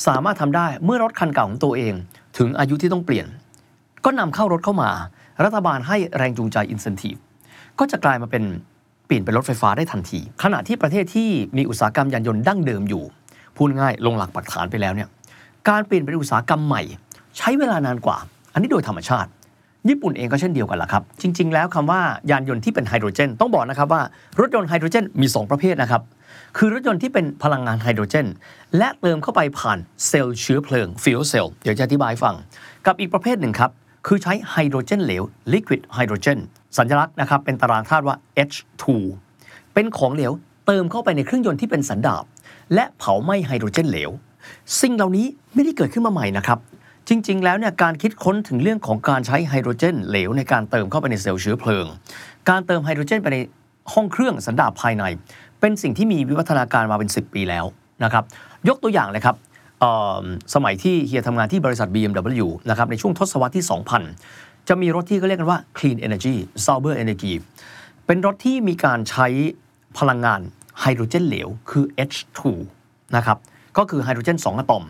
สามารถทำได้เมื่อรถคันเก่าของตัวเอง ถึงอายุที่ต้องเปลี่ยน ก็นำเข้ารถเข้ามา รัฐบาลให้แรงจูงใจ incentive ก็จะกลายมาเป็นเปลี่ยนเป็นรถไฟฟ้าได้ทันที ขณะที่ประเทศที่มีอุตสาหกรรมยานยนต์ดั้งเดิมอยู่ พูดง่ายลงหลักปักฐานไปแล้วเนี่ยการเปลี่ยนเป็นอุตสาหกรรมใหม่ ใช้เวลานานกว่า อันนี้โดยธรรมชาติ ญี่ปุ่นเองก็เช่นเดียวกันละครับ จริง ๆ แล้วคำว่ายานยนต์ที่เป็นไฮโดรเจน ต้องบอกนะครับว่ารถยนต์ไฮโดรเจนมี 2 ประเภทนะครับ คือรถยนต์ที่เป็นพลังงานไฮโดรเจน และเติมเข้าไปผ่านเซลล์เชื้อเพลิง fuel cell เดี๋ยวจะอธิบายฟัง กับอีกประเภทหนึ่งครับ คือใช้ไฮโดรเจนเหลว liquid hydrogen สัญลักษณ์นะครับเป็นตารางธาตุว่า H2 เป็นของเหลวเติมเข้าไปในเครื่องยนต์ที่เป็นสันดาปและเผาไหม้ไฮโดรเจนเหลว สิ่งเหล่านี้ไม่ได้เกิดขึ้นมาใหม่นะครับจริง ๆ แล้วเนี่ยการคิดค้นถึงเรื่องของการใช้ไฮโดรเจนเหลวในการเติมเข้าไปในเซลล์เชื้อเพลิง การเติมไฮโดรเจนไปในห้องเครื่องสันดาปภายใน เป็นสิ่งที่มีวิวัฒนาการมาเป็น 10 ปีแล้วนะครับยกตัวอย่างเลยครับสมัยที่เฮียทำงานที่บริษัท BMW นะครับในช่วงทศวรรษที่ 2000 จะมีรถที่เขาเรียกกันว่า clean energy sober energy เป็นรถที่มีการใช้พลังงานไฮโดรเจนเหลว คือ H2 นะครับก็คือไฮโดรเจน 2อะตอม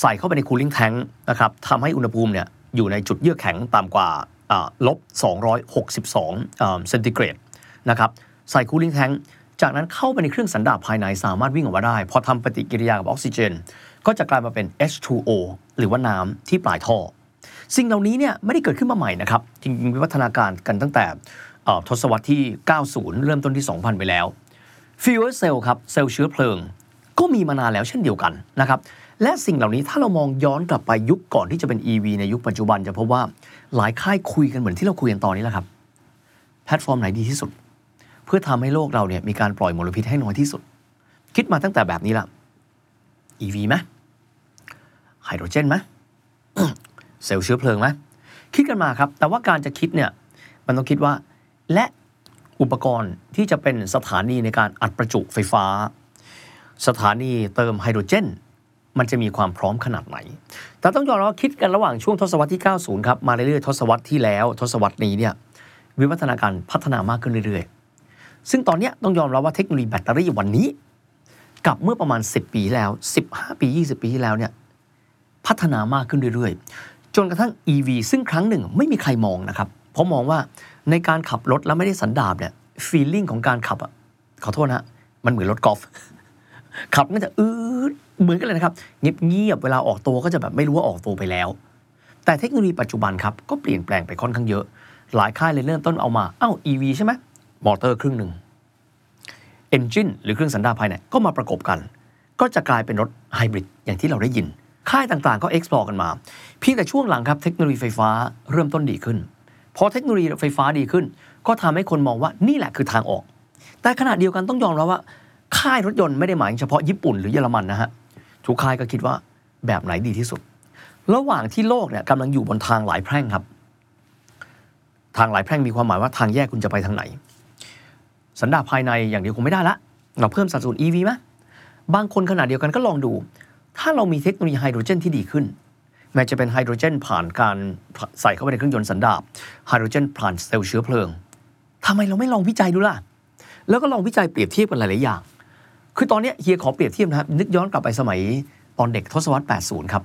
ใส่เข้าไปในคูลิ่งแทงนะครับทำให้อุณหภูมิเนี่ยอยู่ในจุดเยือกแข็งต่ำกว่าอ่าลบ262อ่าเซนติเกรดนะครับใส่คูลิ่งแทง จากนั้นเข้าไปในเครื่องสันดาปภายในสามารถวิ่งออกมาได้ พอทำปฏิกิริยากับออกซิเจน ก็จะกลายมาเป็น H2O หรือว่าน้ำที่ปลายท่อ สิ่งเหล่านี้เนี่ยไม่ได้เกิดขึ้นมาใหม่นะครับ จริงๆวิวัฒนาการกันตั้งแต่ทศวรรษที่ 90 เริ่มต้นที่ 2000 ไปแล้ว fuel cell ครับเซลล์เชื้อเพลิง ก็มีมานานแล้วเช่นเดียวกันนะครับและสิ่งเหล่านี้ถ้าเรามองย้อนกลับไปยุคก่อนที่จะเป็น EV ในยุคปัจจุบันจะพบว่าหลายค่ายคุยกันเหมือนที่เราคุยกันตอนนี้แหละครับแพลตฟอร์มไหนดีที่สุด เพื่อทำให้โลกเราเนี่ยมีการปล่อยมลพิษให้น้อยที่สุด คิดมาตั้งแต่แบบนี้ละ EV ไหมไฮโดรเจนไหมเซลล์เชื้อเพลิงไหมคิดกันมาครับ แต่ว่าการจะคิดเนี่ยมันต้องคิดว่า และอุปกรณ์ที่จะเป็นสถานีในการอัดประจุไฟฟ้า สถานีเติมไฮโดรเจน มันจะมีความพร้อมขนาดไหน แต่ต้องยอมรับว่าคิดกันระหว่างช่วงทศวรรษที่ 90 ครับ มาเรื่อยๆทศวรรษที่แล้ว ทศวรรษนี้เนี่ยวิวัฒนาการพัฒนามากขึ้นเรื่อยๆ ซึ่งตอนนี้ต้องยอมรับว่าเทคโนโลยีแบตเตอรี่วันนี้ กับเมื่อประมาณ 10 ปีแล้ว 15 ปี 20 ปีที่แล้วเนี่ยพัฒนามากขึ้นเรื่อยๆ จนกระทั่ง EV ซึ่งครั้งหนึ่งไม่มีใครมองนะครับ เพราะมองว่าในการขับรถแล้วไม่ได้สันดาบเนี่ยฟีลลิ่งของการขับอะขอโทษนะมันเหมือนรถกอล์ฟขับก็จะอืดเหมือนกันเลยนะครับ เงียบๆเวลาออกตัวก็จะแบบไม่รู้ว่าออกตัวไปแล้ว แต่เทคโนโลยีปัจจุบันครับก็เปลี่ยนแปลงไปค่อนข้างเยอะ หลายค่ายเลยเริ่มต้นเอามา เอ้า EV ใช่ไหม มอเตอร์ครึ่งหนึ่งเอนจินหรือเครื่องสันดาปภายในก็มาประกบกัน ก็จะกลายเป็นรถไฮบริดอย่างที่เราได้ยิน ค่ายต่างๆ ก็ explore กันมา เพียงแต่ช่วงหลังครับเทคโนโลยีไฟฟ้าเริ่มต้นดีขึ้นพอเทคโนโลยีไฟฟ้าดีขึ้น ก็ทำให้คนมองว่านี่แหละคือทางออก แต่ขณะเดียวกันต้องยอมรับว่า ค่ายรถยนต์ไม่ได้หมายเฉพาะญี่ปุ่นหรือเยอรมันนะฮะทุกค่ายก็คิดว่าแบบไหนดีที่สุด ระหว่างที่โลกเนี่ยกำลังอยู่บนทางหลายแพร่งครับ ทางหลายแพร่งมีความหมายว่าทางแยกคุณจะไปทางไหน สันดาปภายในอย่างเดียวคงไม่ได้ละ เราเพิ่มสัดส่วน EV ไหมบางคนขนาดเดียวกันก็ลองดู ถ้าเรามีเทคโนโลยีไฮโดรเจนที่ดีขึ้น แม้จะเป็นไฮโดรเจนผ่านการใส่เข้าไปในเครื่องยนต์สันดาปไฮโดรเจนผ่านเซลล์เชื้อเพลิงทำไมเราไม่ลองวิจัยดูล่ะ แล้วก็ลองวิจัยเปรียบเทียบกันหลาย ๆ อย่าง คือตอนนี้เฮียขอเปรียบเทียบนะครับ นึกย้อนกลับไปสมัยตอนเด็กทศวรรษ 80 ครับ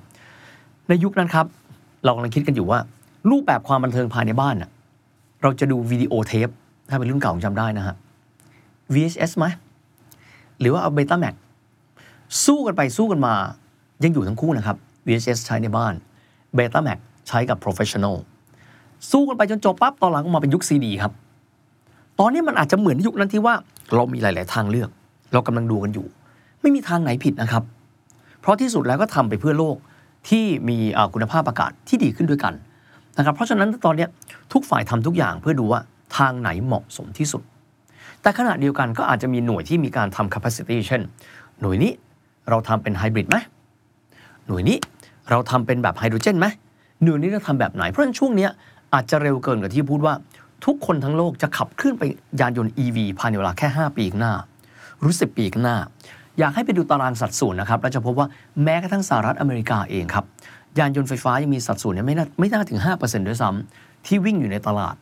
ในยุคนั้นครับ เรากำลังคิดกันอยู่ว่า รูปแบบความบันเทิงภายในบ้าน เราจะดูวิดีโอเทป ถ้าเป็นรุ่นเก่าผมจำได้นะฮะ VHS ไหมหรือว่าเอาเบต้าแม็กสู้กันไปสู้กันมายังอยู่ทั้งคู่นะครับ VHS ใช้ในบ้านเบต้าแม็กใช้กับ Professional สู้กันไปจนจบปั๊บตอนหลังก็มาเป็นยุคซีดีครับ ตอนนี้มันอาจจะเหมือนยุคนั้นที่ว่าเรามีหลาย ๆ ทางเลือก เรากำลังดูกันอยู่ ไม่มีทางไหนผิดนะครับ เพราะที่สุดแล้วก็ทำไปเพื่อโลกที่มีคุณภาพอากาศที่ดีขึ้นด้วยกันนะครับ เพราะฉะนั้นตอนนี้ทุกฝ่ายทำทุกอย่างเพื่อดูว่าทางไหนเหมาะสมที่สุด แต่ขณะเดียวกันก็อาจจะมีหน่วยที่มีการทำ capacity เช่น หน่วยนี้เราทำเป็นไฮบริดไหมหน่วยนี้เราทำเป็นแบบไฮโดรเจนไหมหน่วยนี้เราทำแบบไหน เพราะฉะนั้นช่วงนี้อาจจะเร็วเกินกว่าที่พูดว่า ทุกคนทั้งโลกจะขับเคลื่อนไปยานยนต์ EV ภายในเวลาแค่ 5 ปีข้างหน้ารู้สิปีข้างหน้า อยากให้ไปดูตารางสัดส่วนนะครับเราจะพบว่าแม้กระทั่งสหรัฐอเมริกาเองครับยานยนต์ไฟฟ้ายังมีสัดส่วนเนี่ยไม่น่าไม่น่าถึง 5%ด้วยซ้ำที่วิ่งอยู่ในตลาด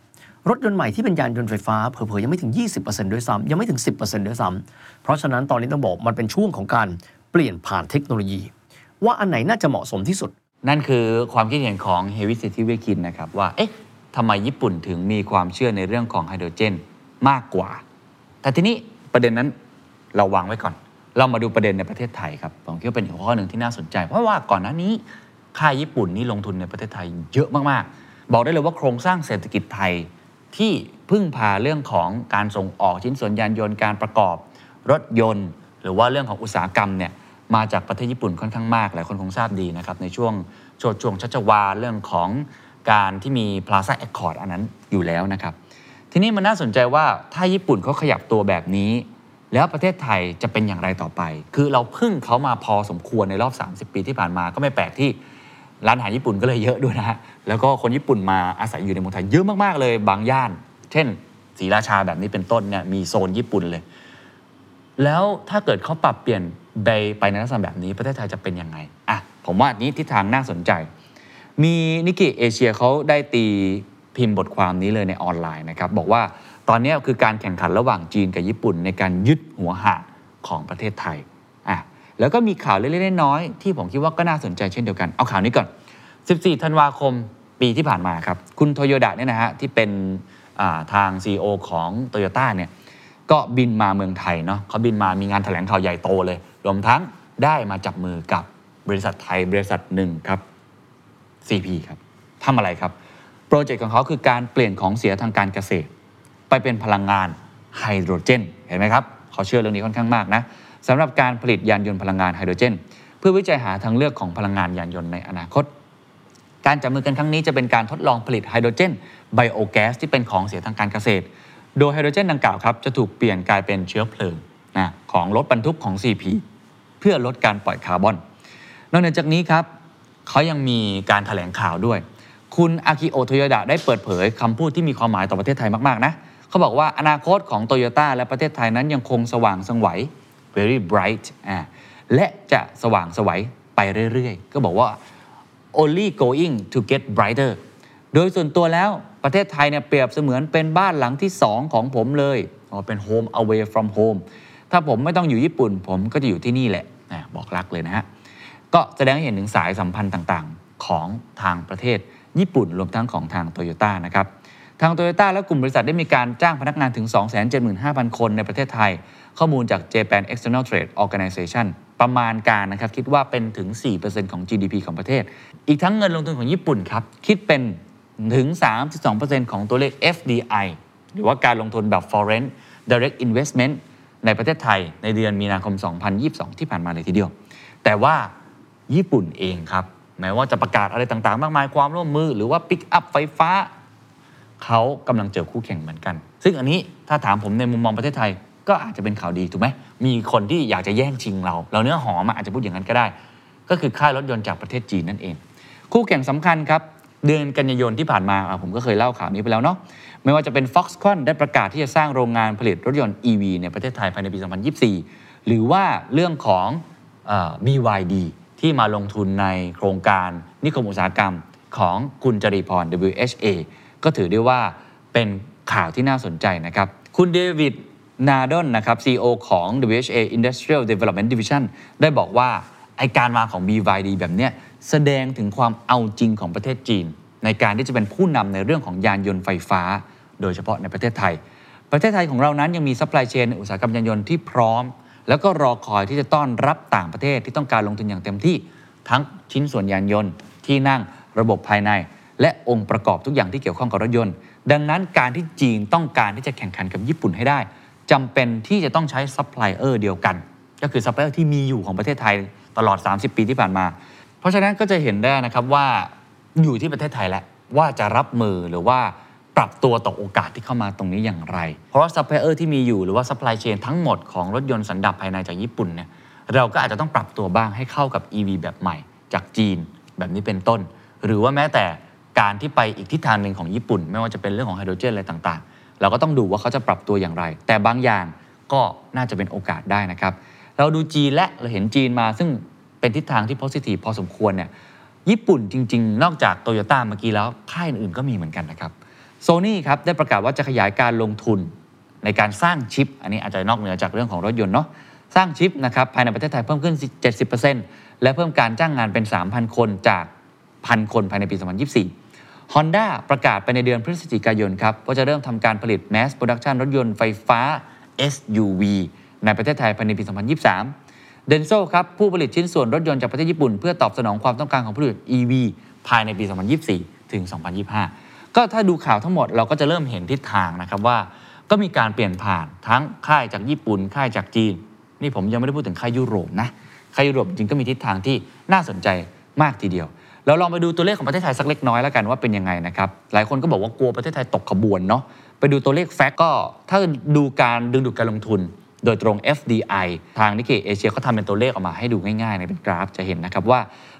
รถยนต์ใหม่ที่เป็นยานยนต์ไฟฟ้าเผลอๆยังไม่ถึง 20%ด้วยซ้ำยังไม่ถึง 10%ด้วยซ้ำเพราะฉะนั้นตอนนี้ต้องบอกมันเป็นช่วงของการเปลี่ยนผ่านเทคโนโลยี ว่าอันไหนน่าจะเหมาะสมที่สุด
นั่นคือความคิดเห็นของเฮวิสิทิเวคินนะครับว่าเอ๊ะทำไมญี่ปุ่นถึงมีความเชื่อในเรื่องของไฮโดรเจนมากกว่า แต่ทีนี้ประเด็นนั้นเราวางไว้ก่อน เรามาดูประเด็นในประเทศไทยครับผมคิดว่าเป็นหัวข้อหนึ่งที่น่าสนใจ เพราะว่าก่อนหน้านี้ค่ายญี่ปุ่นนี่ลงทุนในประเทศไทยเยอะมากๆ บอกได้เลยว่าโครงสร้างเศรษฐกิจไทย ที่พึ่งพาเรื่องของการส่งออกชิ้นส่วนยานยนต์การประกอบรถยนต์ หรือว่าเรื่องของอุตสาหกรรมเนี่ยมาจากประเทศญี่ปุ่นค่อนข้างมากหลายคนคงทราบดีนะครับในช่วงโชดช่วงชัชวาเรื่องของการที่มี Plaza Accord อันนั้นอยู่แล้วนะครับ ทีนี้มันน่าสนใจว่าถ้าญี่ปุ่นเขาขยับตัวแบบนี้ แล้วประเทศไทยจะเป็นอย่างไรต่อไป คือเราพึ่งเขามาพอสมควรในรอบ 30 ปีที่ผ่านมาก็ไม่แปลกที่ ร้านอาหารญี่ปุ่นก็เลยเยอะด้วยนะฮะแล้วก็คนญี่ปุ่นมาอาศัยอยู่ในเมืองไทยเยอะมากๆเลยบางย่าน เช่นศรีราชาแบบนี้เป็นต้นเนี่ยมีโซนญี่ปุ่นเลย แล้วถ้าเกิดเขาปรับเปลี่ยนไปไปในลักษณะแบบนี้ประเทศไทยจะเป็นยังไงอะผมว่านี้ทิศทางน่าสนใจ มีนิกเกเอเชียเขาได้ตีพิมพ์บทความนี้เลยในออนไลน์นะครับ บอกว่าตอนนี้คือการแข่งขันระหว่างจีนกับญี่ปุ่น ในการยึดหัวหาของประเทศไทย แล้วก็มีข่าวเล็กๆน้อยๆที่ผมคิดว่าก็น่าสนใจเช่นเดียวกัน เอาข่าวนี้ก่อน 14 ธันวาคมปีที่ผ่านมาครับ คุณโตโยดะเนี่ยนะฮะที่เป็นาทาง CEO ของโตโยต้าเนี่ยก็บินมาเมืองไทยเนาะเขาบินมามีงานแถลงข่าวใหญ่โตเลย รวมทั้งได้มาจับมือกับบริษัทไทยบริษัทหนึ่งครับ CP ครับทำอะไรครับ โปรเจกต์ของเขาคือการเปลี่ยนของเสียทางการเกษตร ไปเป็นพลังงานไฮโดรเจน เห็นไหมครับเขาเชื่อเรื่องนี้ค่อนข้างมากนะ สำหรับการผลิตยานยนต์พลังงานไฮโดรเจน เพื่อวิจัยหาทางเลือกของพลังงานยานยนต์ในอนาคต การจับมือกันครั้งนี้จะเป็นการทดลองผลิตไฮโดรเจนไบโอแก๊สที่เป็นของเสียทางการเกษตร โดยไฮโดรเจนดังกล่าวครับจะถูกเปลี่ยนกลายเป็นเชื้อเพลิงนะของรถบรรทุกของ CP เพื่อลดการปล่อยคาร์บอน นอกจากนี้ครับเขายังมีการแถลงข่าวด้วย คุณอากิโอโตโยดะได้เปิดเผยคำพูดที่มีความหมายต่อประเทศไทยมาก ๆ นะ เขาบอกว่าอนาคตของโตโยต้าและประเทศไทยนั้นยังคงสว่างไสว very bright อ่าและจะสว่างสวัยไปเรื่อยๆ ก็บอกว่า only going to get brighter โดยส่วนตัวแล้วประเทศไทยเนี่ยเปรียบเสมือนเป็นบ้านหลังที่ 2 ของผมเลยอ๋อเป็น home away from home ถ้าผมไม่ต้องอยู่ญี่ปุ่น ผมก็จะอยู่ที่นี่แหละอะบอกรักเลยนะฮะ ก็แสดงให้เห็นถึงสายสัมพันธ์ต่างๆ ของทางประเทศญี่ปุ่น รวมทั้งของทางโตโยต้านะครับ ทางโตโยต้าและกลุ่มบริษัทได้มีการจ้างพนักงานถึง 275,000 คนในประเทศไทย ข้อมูลจาก Japan External Trade Organization ประมาณการนะครับคิดว่าเป็นถึง 4%ของ GDP ของประเทศ อีกทั้งเงินลงทุนของญี่ปุ่นครับคิดเป็นถึง 32%ของตัวเลข FDI หรือว่าการลงทุนแบบ Foreign Direct Investment ในประเทศไทยในเดือนมีนาคม 2022 ที่ผ่านมาเลยทีเดียว แต่ว่าญี่ปุ่นเองครับแม้ว่าจะประกาศอะไรต่างๆ มากมายความร่วมมือ หรือว่าปิกอัพไฟฟ้า เขากำลังเจอคู่แข่งเหมือนกัน ซึ่งอันนี้ถ้าถามผมในมุมมองประเทศไทย ก็อาจจะเป็นข่าวดีถูกไหมมีคนที่อยากจะแย่งชิงเรา เราเนื้อหอมอาจจะพูดอย่างนั้นก็ได้ ก็คือค่ายรถยนต์จากประเทศจีนนั่นเอง คู่แข่งสำคัญครับเดือนกันยายนที่ผ่านมาผมก็เคยเล่าข่าวนี้ไปแล้วเนาะไม่ว่าจะเป็น Foxconn ได้ประกาศที่จะสร้างโรงงานผลิตรถยนต์ EV ในประเทศไทยภายในปี 2024 หรือว่าเรื่องของอ BYD ที่มาลงทุนในโครงการนิคมอุตสาหกรรมของคุณจรีพร WHA ก็ถือได้ว่าเป็นข่าวที่น่าสนใจนะครับ คุณเดวิด นาร์โดนนะครับ CEO ของ WHA Industrial Development Division ได้บอกว่าไอ้การมาของ BYD แบบเนี้ยแสดงถึงความเอาจริงของประเทศจีน ในการที่จะเป็นผู้นำในเรื่องของยานยนต์ไฟฟ้า โดยเฉพาะในประเทศไทย ประเทศไทยของเรานั้นยังมีซัพพลายเชนอุตสาหกรรมยานยนต์ที่พร้อม แล้วก็รอคอยที่จะต้อนรับต่างประเทศที่ต้องการลงทุนอย่างเต็มที่ทั้งชิ้นส่วนยานยนต์ที่นั่งระบบภายใน และองค์ประกอบทุกอย่างที่เกี่ยวข้องกับรถยนต์ ดังนั้นการที่จีนต้องการที่จะแข่งขันกับญี่ปุ่นให้ได้ จำเป็นที่จะต้องใช้ซัพพลายเออร์เดียวกัน ก็คือซัพพลายเออร์ที่มีอยู่ของประเทศไทยตลอด 30 ปีที่ผ่านมา เพราะฉะนั้นก็จะเห็นได้นะครับว่าอยู่ที่ประเทศไทยแหละว่าจะรับมือหรือว่าปรับตัวต่อโอกาสที่เข้ามาตรงนี้อย่างไร เพราะว่าซัพพลายเออร์ที่มีอยู่หรือว่าซัพพลายเชนทั้งหมดของรถยนต์สันดาปภายในจากญี่ปุ่นเนี่ยเราก็อาจจะต้องปรับตัวบ้างให้เข้ากับ EV แบบใหม่ จากจีนแบบนี้เป็นต้น หรือว่าแม้แต่การที่ไปอีกทิศทางหนึ่งของญี่ปุ่น ไม่ว่าจะเป็นเรื่องของไฮโดรเจนอะไรต่างๆ เราก็ต้องดูว่าเขาจะปรับตัวอย่างไร แต่บางอย่างก็น่าจะเป็นโอกาสได้นะครับ เราดูจีนและเราเห็นจีนมา ซึ่งเป็นทิศทางที่ positive พอสมควรเนี่ยญี่ปุ่นจริง ๆ นอกจากโตโยต้าเมื่อกี้แล้วค่ายอื่นๆก็มีเหมือนกันนะครับโซนี่ครับได้ประกาศว่าจะขยายการลงทุนในการสร้างชิป อันนี้อาจจะนอกเหนือจากเรื่องของรถยนต์เนาะสร้างชิปนะครับภายในประเทศไทยเพิ่มขึ้น 70%และเพิ่มการจ้างงานเป็น 3,000 คนจากพันคนภายในปี 2024 Honda ประกาศไปในเดือนพฤศจิกายนครับว่าจะเริ่มทำการผลิต Mass Production รถยนต์ไฟฟ้า SUV ในประเทศไทยภายในปี 2023 เดนโซครับผู้ผลิตชิ้นส่วนรถยนต์จากประเทศญี่ปุ่น เพื่อตอบสนองความต้องการของผู้ผลิต EV ภายในปี 2024 ถึง 2025 ก็ถ้าดูข่าวทั้งหมดเราก็จะเริ่มเห็นทิศทางนะครับว่า ก็มีการเปลี่ยนผ่านทั้งค่ายจากญี่ปุ่น ค่ายจากจีน นี่ผมยังไม่ได้พูดถึงค่ายยุโรปนะค่ายยุโรปจริงก็มีทิศทางที่น่าสนใจมากทีเดียว เราลองไปดูตัวเลขของประเทศไทยสักเล็กน้อยแล้วกันว่าเป็นยังไงนะครับ หลายคนก็บอกว่ากลัวประเทศไทยตกขบวนเนาะ ไปดูตัวเลขแฟกก็ ถ้าดูการดึงดูดการลงทุน โดยตรง FDI ทางนิกเกเอเชียเขาทำเป็นตัวเลขออกมาให้ดูง่ายๆในเป็นกราฟจะเห็นนะครับว่า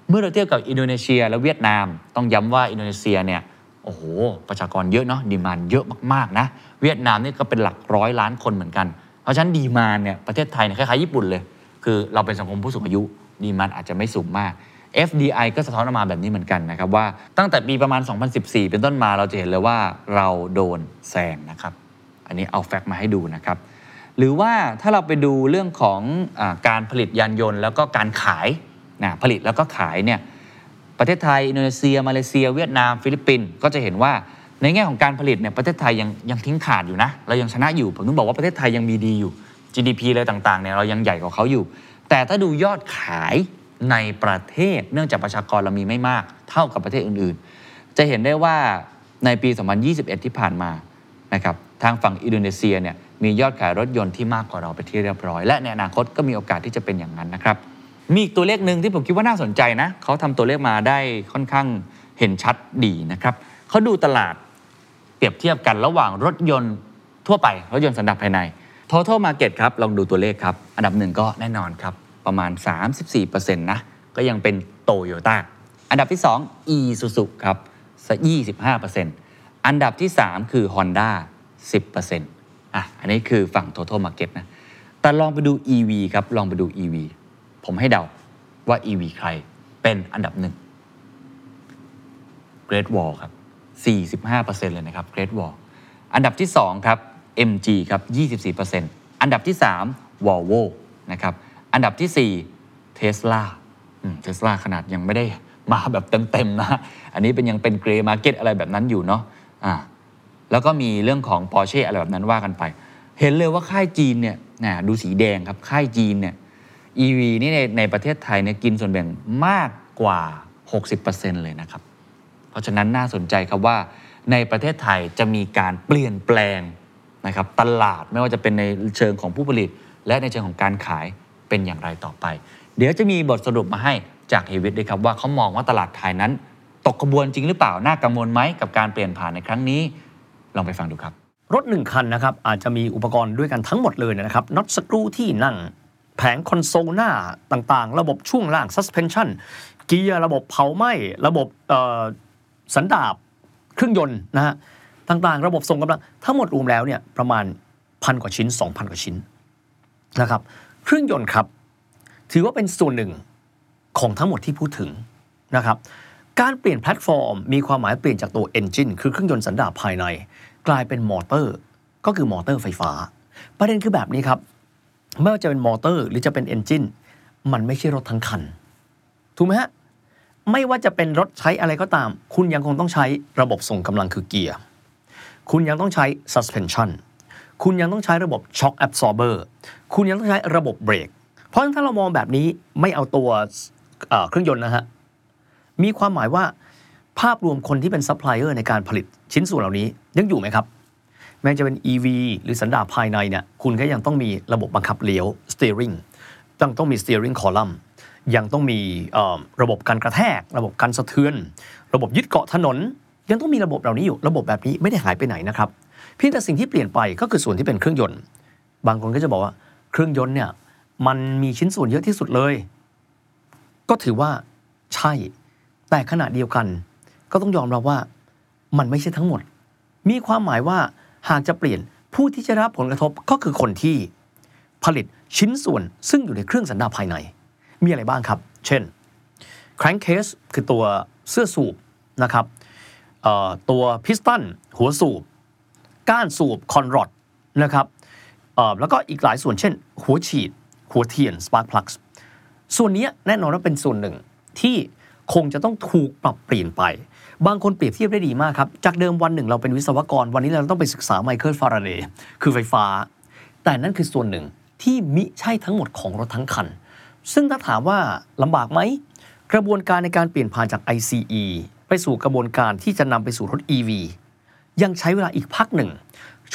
เมื่อเราเทียบกับอินโดนีเซีย และเวียดนาม ต้องย้ำว่าอินโดนีเซียเนี่ยโอ้โห ประชากรเยอะเนาะ demand เยอะมากๆนะ เวียดนามนี่ก็เป็นหลักร้อยล้านคนเหมือนกัน เพราะฉะนั้น demand เนี่ยประเทศไทยเนี่ยคล้ายๆญี่ปุ่นเลย คือเราเป็นสังคมผู้สูงอายุ demand อาจจะไม่สูงมาก FDI ก็สะท้อนออกมาแบบนี้เหมือนกันนะครับว่าตั้งแต่ปีประมาณ 2014 เป็นต้นมาเราจะเห็นเลยว่าเราโดนแซงนะครับ อันนี้เอา fact มาให้ดูนะครับ หรือว่าถ้าเราไปดูเรื่องของอการผลิตยานยนต์ แล้วก็การขายนะผลิตแล้วก็ขายเนี่ยประเทศไทย อินโดนีเซีย มาเลเซีย เวียดนาม ฟิลิปปินส์ก็จะเห็นว่าในแง่ของการผลิตเนี่ยประเทศไทยยังยังทิ้งขาดอยู่นะ เรายังชนะอยู่ ผมต้องบอกว่าประเทศไทยยังมีดีอยู่ GDP อะไรต่างๆเนี่ยเรายังใหญ่กว่าเขาอยู่ แต่ถ้าดูยอดขาย ในประเทศ เนื่องจากประชากรเรามีไม่มากเท่ากับประเทศอื่นๆ จะเห็นได้ว่าในปี 2021 ที่ผ่านมานะครับทางฝั่งอินโดนีเซียเนี่ยมียอดขายรถยนต์ที่มากกว่าเราไปที่เรียบร้อย และในอนาคตก็มีโอกาสที่จะเป็นอย่างนั้นนะครับ มีอีกตัวเลขหนึ่งที่ผมคิดว่าน่าสนใจนะเขาทำตัวเลขมาได้ค่อนข้างเห็นชัดดีนะครับเขาดูตลาดเปรียบเทียบกันระหว่างรถยนต์ทั่วไป รถยนต์สันดาปภายใน total market ครับลองดูตัวเลขครับ อันดับหนึ่งก็แน่นอนครับ ประมาณ 34%นะก็ยังเป็นโตโยต้าอันดับที่ 2 e s u z u ครับสัก25%อันดับที่ 3 คือ Honda 10%อะอันนี้คือฝั่ง total market นะ แต่ลองไปดู EV ครับ ลองไปดู EV ผมให้เดาว่า EV ใครเป็นอันดับหนึ่ง Great Wall ครับ 45%เลยนะครับ Great Wall อันดับที่ 2 ครับ MG ครับ 24%อันดับที่ 3 Volvo นะครับ อันดับที่4 Tesla เทสลาขนาดยังไม่ได้มาแบบเต็มๆนะ อันนี้เป็นยังเป็น grey market อะไรแบบนั้นอยู่เนาะอ่าแล้วก็มีเรื่องของ Porsche อะไรแบบนั้นว่ากันไป เห็นเลยว่าค่ายจีนเนี่ยนะดูสีแดงครับ ค่ายจีนเนี่ย EV นี่ในในประเทศไทยเนี่ยกินส่วนแบ่งมากกว่า 60%เลยนะครับ เพราะฉะนั้นน่าสนใจครับว่าในประเทศไทยจะมีการเปลี่ยนแปลงนะครับตลาดไม่ว่าจะเป็นในเชิงของผู้ผลิต และในเชิงของการขาย เป็นอย่างไรต่อไป เดี๋ยวจะมีบทสรุปมาให้จากเฮวิตด้วยครับว่าเขามองว่าตลาดไทยนั้น ตกขบวนจริงหรือเปล่าน่ากังวลไหมกับการเปลี่ยนผ่านในครั้งนี้ ลองไปฟังดูครับ
รถหนึ่งคันนะครับอาจจะมีอุปกรณ์ด้วยกันทั้งหมดเลยนะครับน็อตสกรูที่นั่งแผงคอนโซลหน้าต่างๆ ระบบช่วงล่าง suspension เกียร์ระบบเผาไหม้ระบบสันดาบเครื่องยนต์นะฮะต่างๆ ระบบส่งกำลัง ทั้งหมดรวมแล้วเนี่ยประมาณพันกว่าชิ้น 2,000 กว่าชิ้นนะครับ เครื่องยนต์ครับ ถือว่าเป็นส่วนหนึ่งของทั้งหมดที่พูดถึงนะครับ การเปลี่ยนแพลตฟอร์ม มีความหมายเปลี่ยนจากตัว Engine คือเครื่องยนต์สันดาปภายใน กลายเป็นมอเตอร์ ก็คือมอเตอร์ไฟฟ้า ประเด็นคือแบบนี้ครับ ไม่ว่าจะเป็นมอเตอร์หรือจะเป็น Engine มันไม่ใช่รถทั้งคัน ถูกไหมฮะ ไม่ว่าจะเป็นรถใช้อะไรก็ตาม คุณยังคงต้องใช้ระบบส่งกำลังคือเกียร์ คุณยังต้องใช้ suspension คุณยังต้องใช้ระบบ shock absorber คุณยังต้องใช้ระบบเบรกเพราะถ้าเรามองแบบนี้ไม่เอาตัวเครื่องยนต์นะฮะมีความหมายว่าภาพรวมคนที่เป็นซัพพลายเออร์ในการผลิตชิ้นส่วนเหล่านี้ยังอยู่ไหมครับ แม้จะเป็น EV หรือสันดาปภายในเนี่ยคุณก็ยังต้องมีระบบบังคับเลี้ยว steering ต้องต้องมี steering column ยังต้องมีระบบการกระแทก ระบบการสะเทือน ระบบยึดเกาะถนน ยังต้องมีระบบเหล่านี้อยู่ ระบบแบบนี้ไม่ได้หายไปไหนนะครับ เพียงแต่สิ่งที่เปลี่ยนไปก็คือส่วนที่เป็นเครื่องยนต์ บางคนก็จะบอกว่าเครื่องยนต์เนี่ยมันมีชิ้นส่วนเยอะที่สุดเลย ก็ถือว่าใช่ แต่ขณะเดียวกัน ก็ต้องยอมรับว่ามันไม่ใช่ทั้งหมด มีความหมายว่าหากจะเปลี่ยนผู้ที่จะรับผลกระทบก็คือคนที่ผลิตชิ้นส่วนซึ่งอยู่ในเครื่องสันดาปภายใน มีอะไรบ้างครับ เช่น crankcase คือตัวเสื้อสูบนะครับตัวพิสตันหัวสูบ ก้านสูบคอนรอดนะครับแล้วก็อีกหลายส่วนเช่น หัวฉีด หัวเทียน spark plugs ส่วนนี้แน่นอนว่าเป็นส่วนหนึ่งที่คงจะต้องถูกปรับเปลี่ยนไป บางคนเปรียบเทียบได้ดีมากครับ จากเดิมวันหนึ่งเราเป็นวิศวกร วันนี้เราต้องไปศึกษาไมเคิลฟาราเดย์คือไฟฟ้า แต่นั่นคือส่วนหนึ่งที่มิใช่ทั้งหมดของรถทั้งคัน ซึ่งถ้าถามว่าลำบากไหม กระบวนการในการเปลี่ยนผ่านจาก ICE ไปสู่กระบวนการที่จะนำไปสู่รถ EV ยังใช้เวลาอีกพักหนึ่ง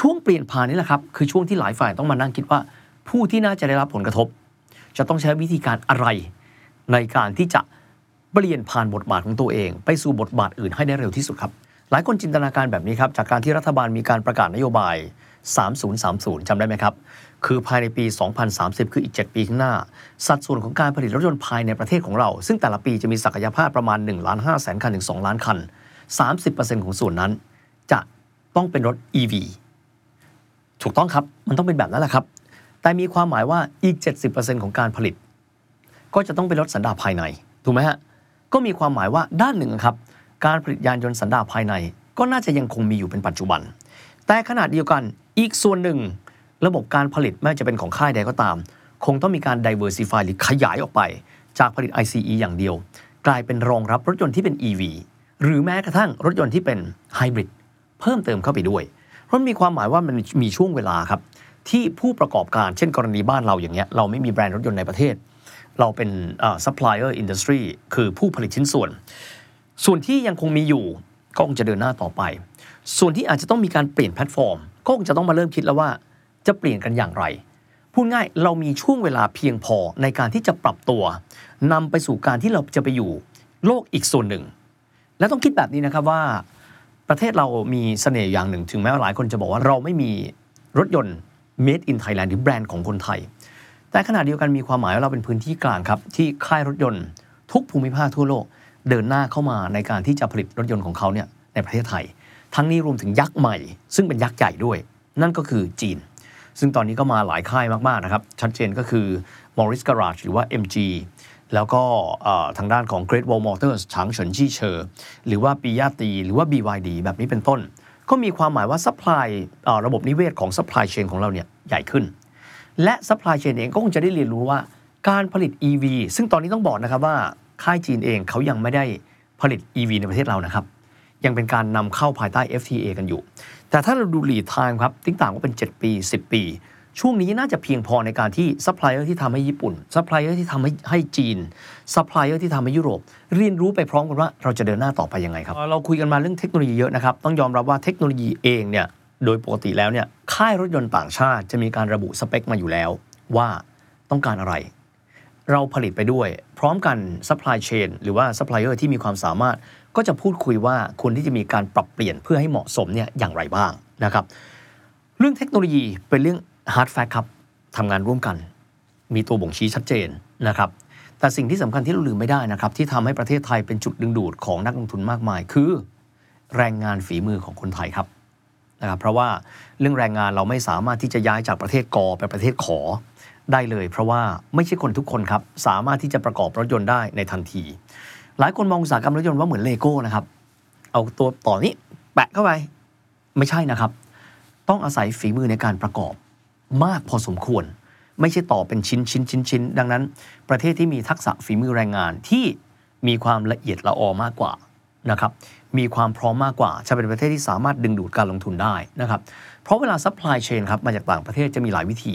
ช่วงเปลี่ยนผ่านนี่แหละครับ คือช่วงที่หลายฝ่ายต้องมานั่งคิดว่า ผู้ที่น่าจะได้รับผลกระทบ จะต้องใช้วิธีการอะไร ในการที่จะเปลี่ยนผ่านบทบาทของตัวเอง ไปสู่บทบาทอื่นให้ได้เร็วที่สุดครับ หลายคนจินตนาการแบบนี้ครับจากการที่รัฐบาลมีการประกาศนโยบาย 3030จำได้ไหมครับ คือภายในปี 2030 คืออีก 7 ปีข้างหน้า สัดส่วนของการผลิตรถยนต์ภายในประเทศของเรา ซึ่งแต่ละปีจะมีศักยภาพประมาณ1ล้าน5แสนคันถึง2ล้านคัน 30%ของส่วนนั้น ต้องเป็นรถ EV ถูกต้องครับ มันต้องเป็นแบบนั้นแหละครับ แต่มีความหมายว่าอีก 70%ของการผลิต ก็จะต้องเป็นรถสันดาปภายใน ถูกไหมฮะ ก็มีความหมายว่าด้านหนึ่งครับ การผลิตยานยนต์สันดาปภายใน ก็น่าจะยังคงมีอยู่เป็นปัจจุบัน แต่ขณะเดียวกันอีกส่วนหนึ่ง ระบบการผลิตไม่ว่าจะเป็นของค่ายใดก็ตาม คงต้องมีการ diversify หรือขยายออกไป จากผลิต ICE อย่างเดียว กลายเป็นรองรับรถยนต์ที่เป็น EV หรือแม้กระทั่งรถยนต์ที่เป็นไฮบริด เพิ่มเติมเข้าไปด้วย เพราะมีความหมายว่ามันมีช่วงเวลาครับ ที่ผู้ประกอบการเช่นกรณีบ้านเราอย่างเงี้ยเราไม่มีแบรนด์รถยนต์ในประเทศ เราเป็นอ่อ supplier industry คือผู้ผลิตชิ้นส่วน ส่วนที่ยังคงมีอยู่ก็คงจะเดินหน้าต่อไป ส่วนที่อาจจะต้องมีการเปลี่ยนแพลตฟอร์ม ก็คงจะต้องมาเริ่มคิดแล้วว่าจะเปลี่ยนกันอย่างไร พูดง่ายเรามีช่วงเวลาเพียงพอในการที่จะปรับตัวนำไปสู่การที่เราจะไปอยู่โลกอีกส่วนหนึ่ง และต้องคิดแบบนี้นะครับว่า ประเทศเรามีเสน่ห์อย่างหนึ่ง ถึงแม้ว่าหลายคนจะบอกว่าเราไม่มีรถยนต์ made in Thailand หรือแบรนด์ของคนไทย แต่ขณะเดียวกันมีความหมายว่าเราเป็นพื้นที่กลางครับ ที่ค่ายรถยนต์ ทุกภูมิภาคทั่วโลก เดินหน้าเข้ามาในการที่จะผลิตรถยนต์ของเขาเนี่ยในประเทศไทย ทั้งนี้รวมถึงยักษ์ใหม่ ซึ่งเป็นยักษ์ใหญ่ด้วย นั่นก็คือจีน ซึ่งตอนนี้ก็มาหลายค่ายมากๆนะครับชัดเจนก็คือ Morris Garage หรือว่า MG แล้วก็ทางด้านของ Great Wall Motors 长城汽车หรือว่า比亚迪 หรือว่า BYD แบบนี้เป็นต้น ก็มีความหมายว่า supply ระบบนิเวศของ supply chain ของเราเนี่ยใหญ่ขึ้น และ supply chain เองก็คงจะได้เรียนรู้ว่าการผลิต EV ซึ่งตอนนี้ต้องบอกนะครับว่าค่ายจีนเองเขายังไม่ได้ผลิต EV ในประเทศเรานะครับ ยังเป็นการนำเข้าภายใต้ FTA กันอยู่ แต่ถ้าเราดู lead time ครับติ๊ต่างก็เป็น 7 ปี 10 ปี ช่วงนี้น่าจะเพียงพอในการที่ซัพพลายเออร์ที่ทำให้ญี่ปุ่นซัพพลายเออร์ที่ทำให้ให้จีนซัพพลายเออร์ที่ทำให้ยุโรป เรียนรู้ไปพร้อมกันว่าเราจะเดินหน้าต่อไปยังไงครับ เราคุยกันมาเรื่องเทคโนโลยีเยอะนะครับ ต้องยอมรับว่าเทคโนโลยีเองเนี่ยโดยปกติแล้วเนี่ยค่ายรถยนต์ต่างชาติจะมีการระบุสเปคมาอยู่แล้ว ว่าต้องการอะไร เราผลิตไปด้วย พร้อมกัน supply chain หรือว่า supplier ที่มีความสามารถก็จะพูดคุยว่าควรที่จะมีการปรับเปลี่ยนเพื่อให้เหมาะสมเนี่ยอย่างไรบ้างนะครับ เรื่องเทคโนโลยีเป็นเรื่อง hard fact ครับทำงานร่วมกัน มีตัวบ่งชี้ชัดเจนนะครับแต่สิ่งที่สำคัญที่เราลืมไม่ได้นะครับ ที่ทำให้ประเทศไทยเป็นจุดดึงดูดของนักลงทุนมากมาย คือ แรงงานฝีมือของคนไทยครับนะครับเพราะว่าเรื่องแรงงานเราไม่สามารถที่จะย้ายจากประเทศกอไปประเทศขอได้เลย เพราะว่าไม่ใช่คนทุกคนครับ สามารถที่จะประกอบรถยนต์ได้ในทันที หลายคนมองอุตสาหกรรมรถยนต์ว่าเหมือนเลโก้นะครับ เอาตัวต่อนี้แปะเข้าไปไม่ใช่นะครับ ต้องอาศัยฝีมือในการประกอบ มากพอสมควร ไม่ใช่ต่อเป็นชิ้นชิ้นชิ้นชิ้นดังนั้น ประเทศที่มีทักษะฝีมือแรงงานที่มีความละเอียดละออมากกว่านะครับมีความพร้อมมากกว่า จะเป็นประเทศที่สามารถดึงดูดการลงทุนได้นะครับเพราะเวลา supply chain ครับมาจากต่างประเทศจะมีหลายวิธี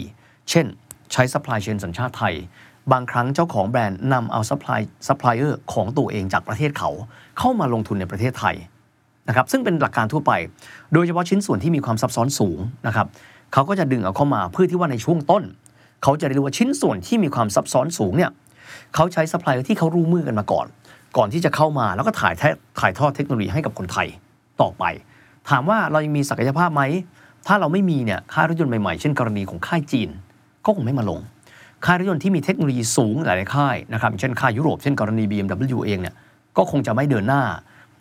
เช่น ใช้ supply chain สัญชาติไทย บางครั้งเจ้าของแบรนด์นำเอา supply supplier ของตัวเองจากประเทศเขา เข้ามาลงทุนในประเทศไทยนะครับซึ่งเป็นหลักการทั่วไป โดยเฉพาะชิ้นส่วนที่มีความซับซ้อนสูงนะครับ เขาก็จะดึงเอาเข้ามาเพื่อที่ว่าในช่วงต้น เขาจะได้รู้ว่าชิ้นส่วนที่มีความซับซ้อนสูงเนี่ยเขาใช้ supply ที่เขารู้มือกันมาก่อน ก่อนที่จะเข้ามาแล้วก็ถ่ายแทถ่ายทอดเทคโนโลยีให้กับคนไทยต่อไป ถามว่าเรายังมีศักยภาพไหมถ้าเราไม่มีเนี่ยค่ายรถยนต์ใหม่ๆ เช่นกรณีของค่ายจีนก็คงไม่มาลง ค่ายรถยนต์ที่มีเทคโนโลยีสูงหลายค่ายนะครับเช่นค่ายยุโรปเช่นกรณี BMW เองเนี่ยก็คงจะไม่เดินหน้า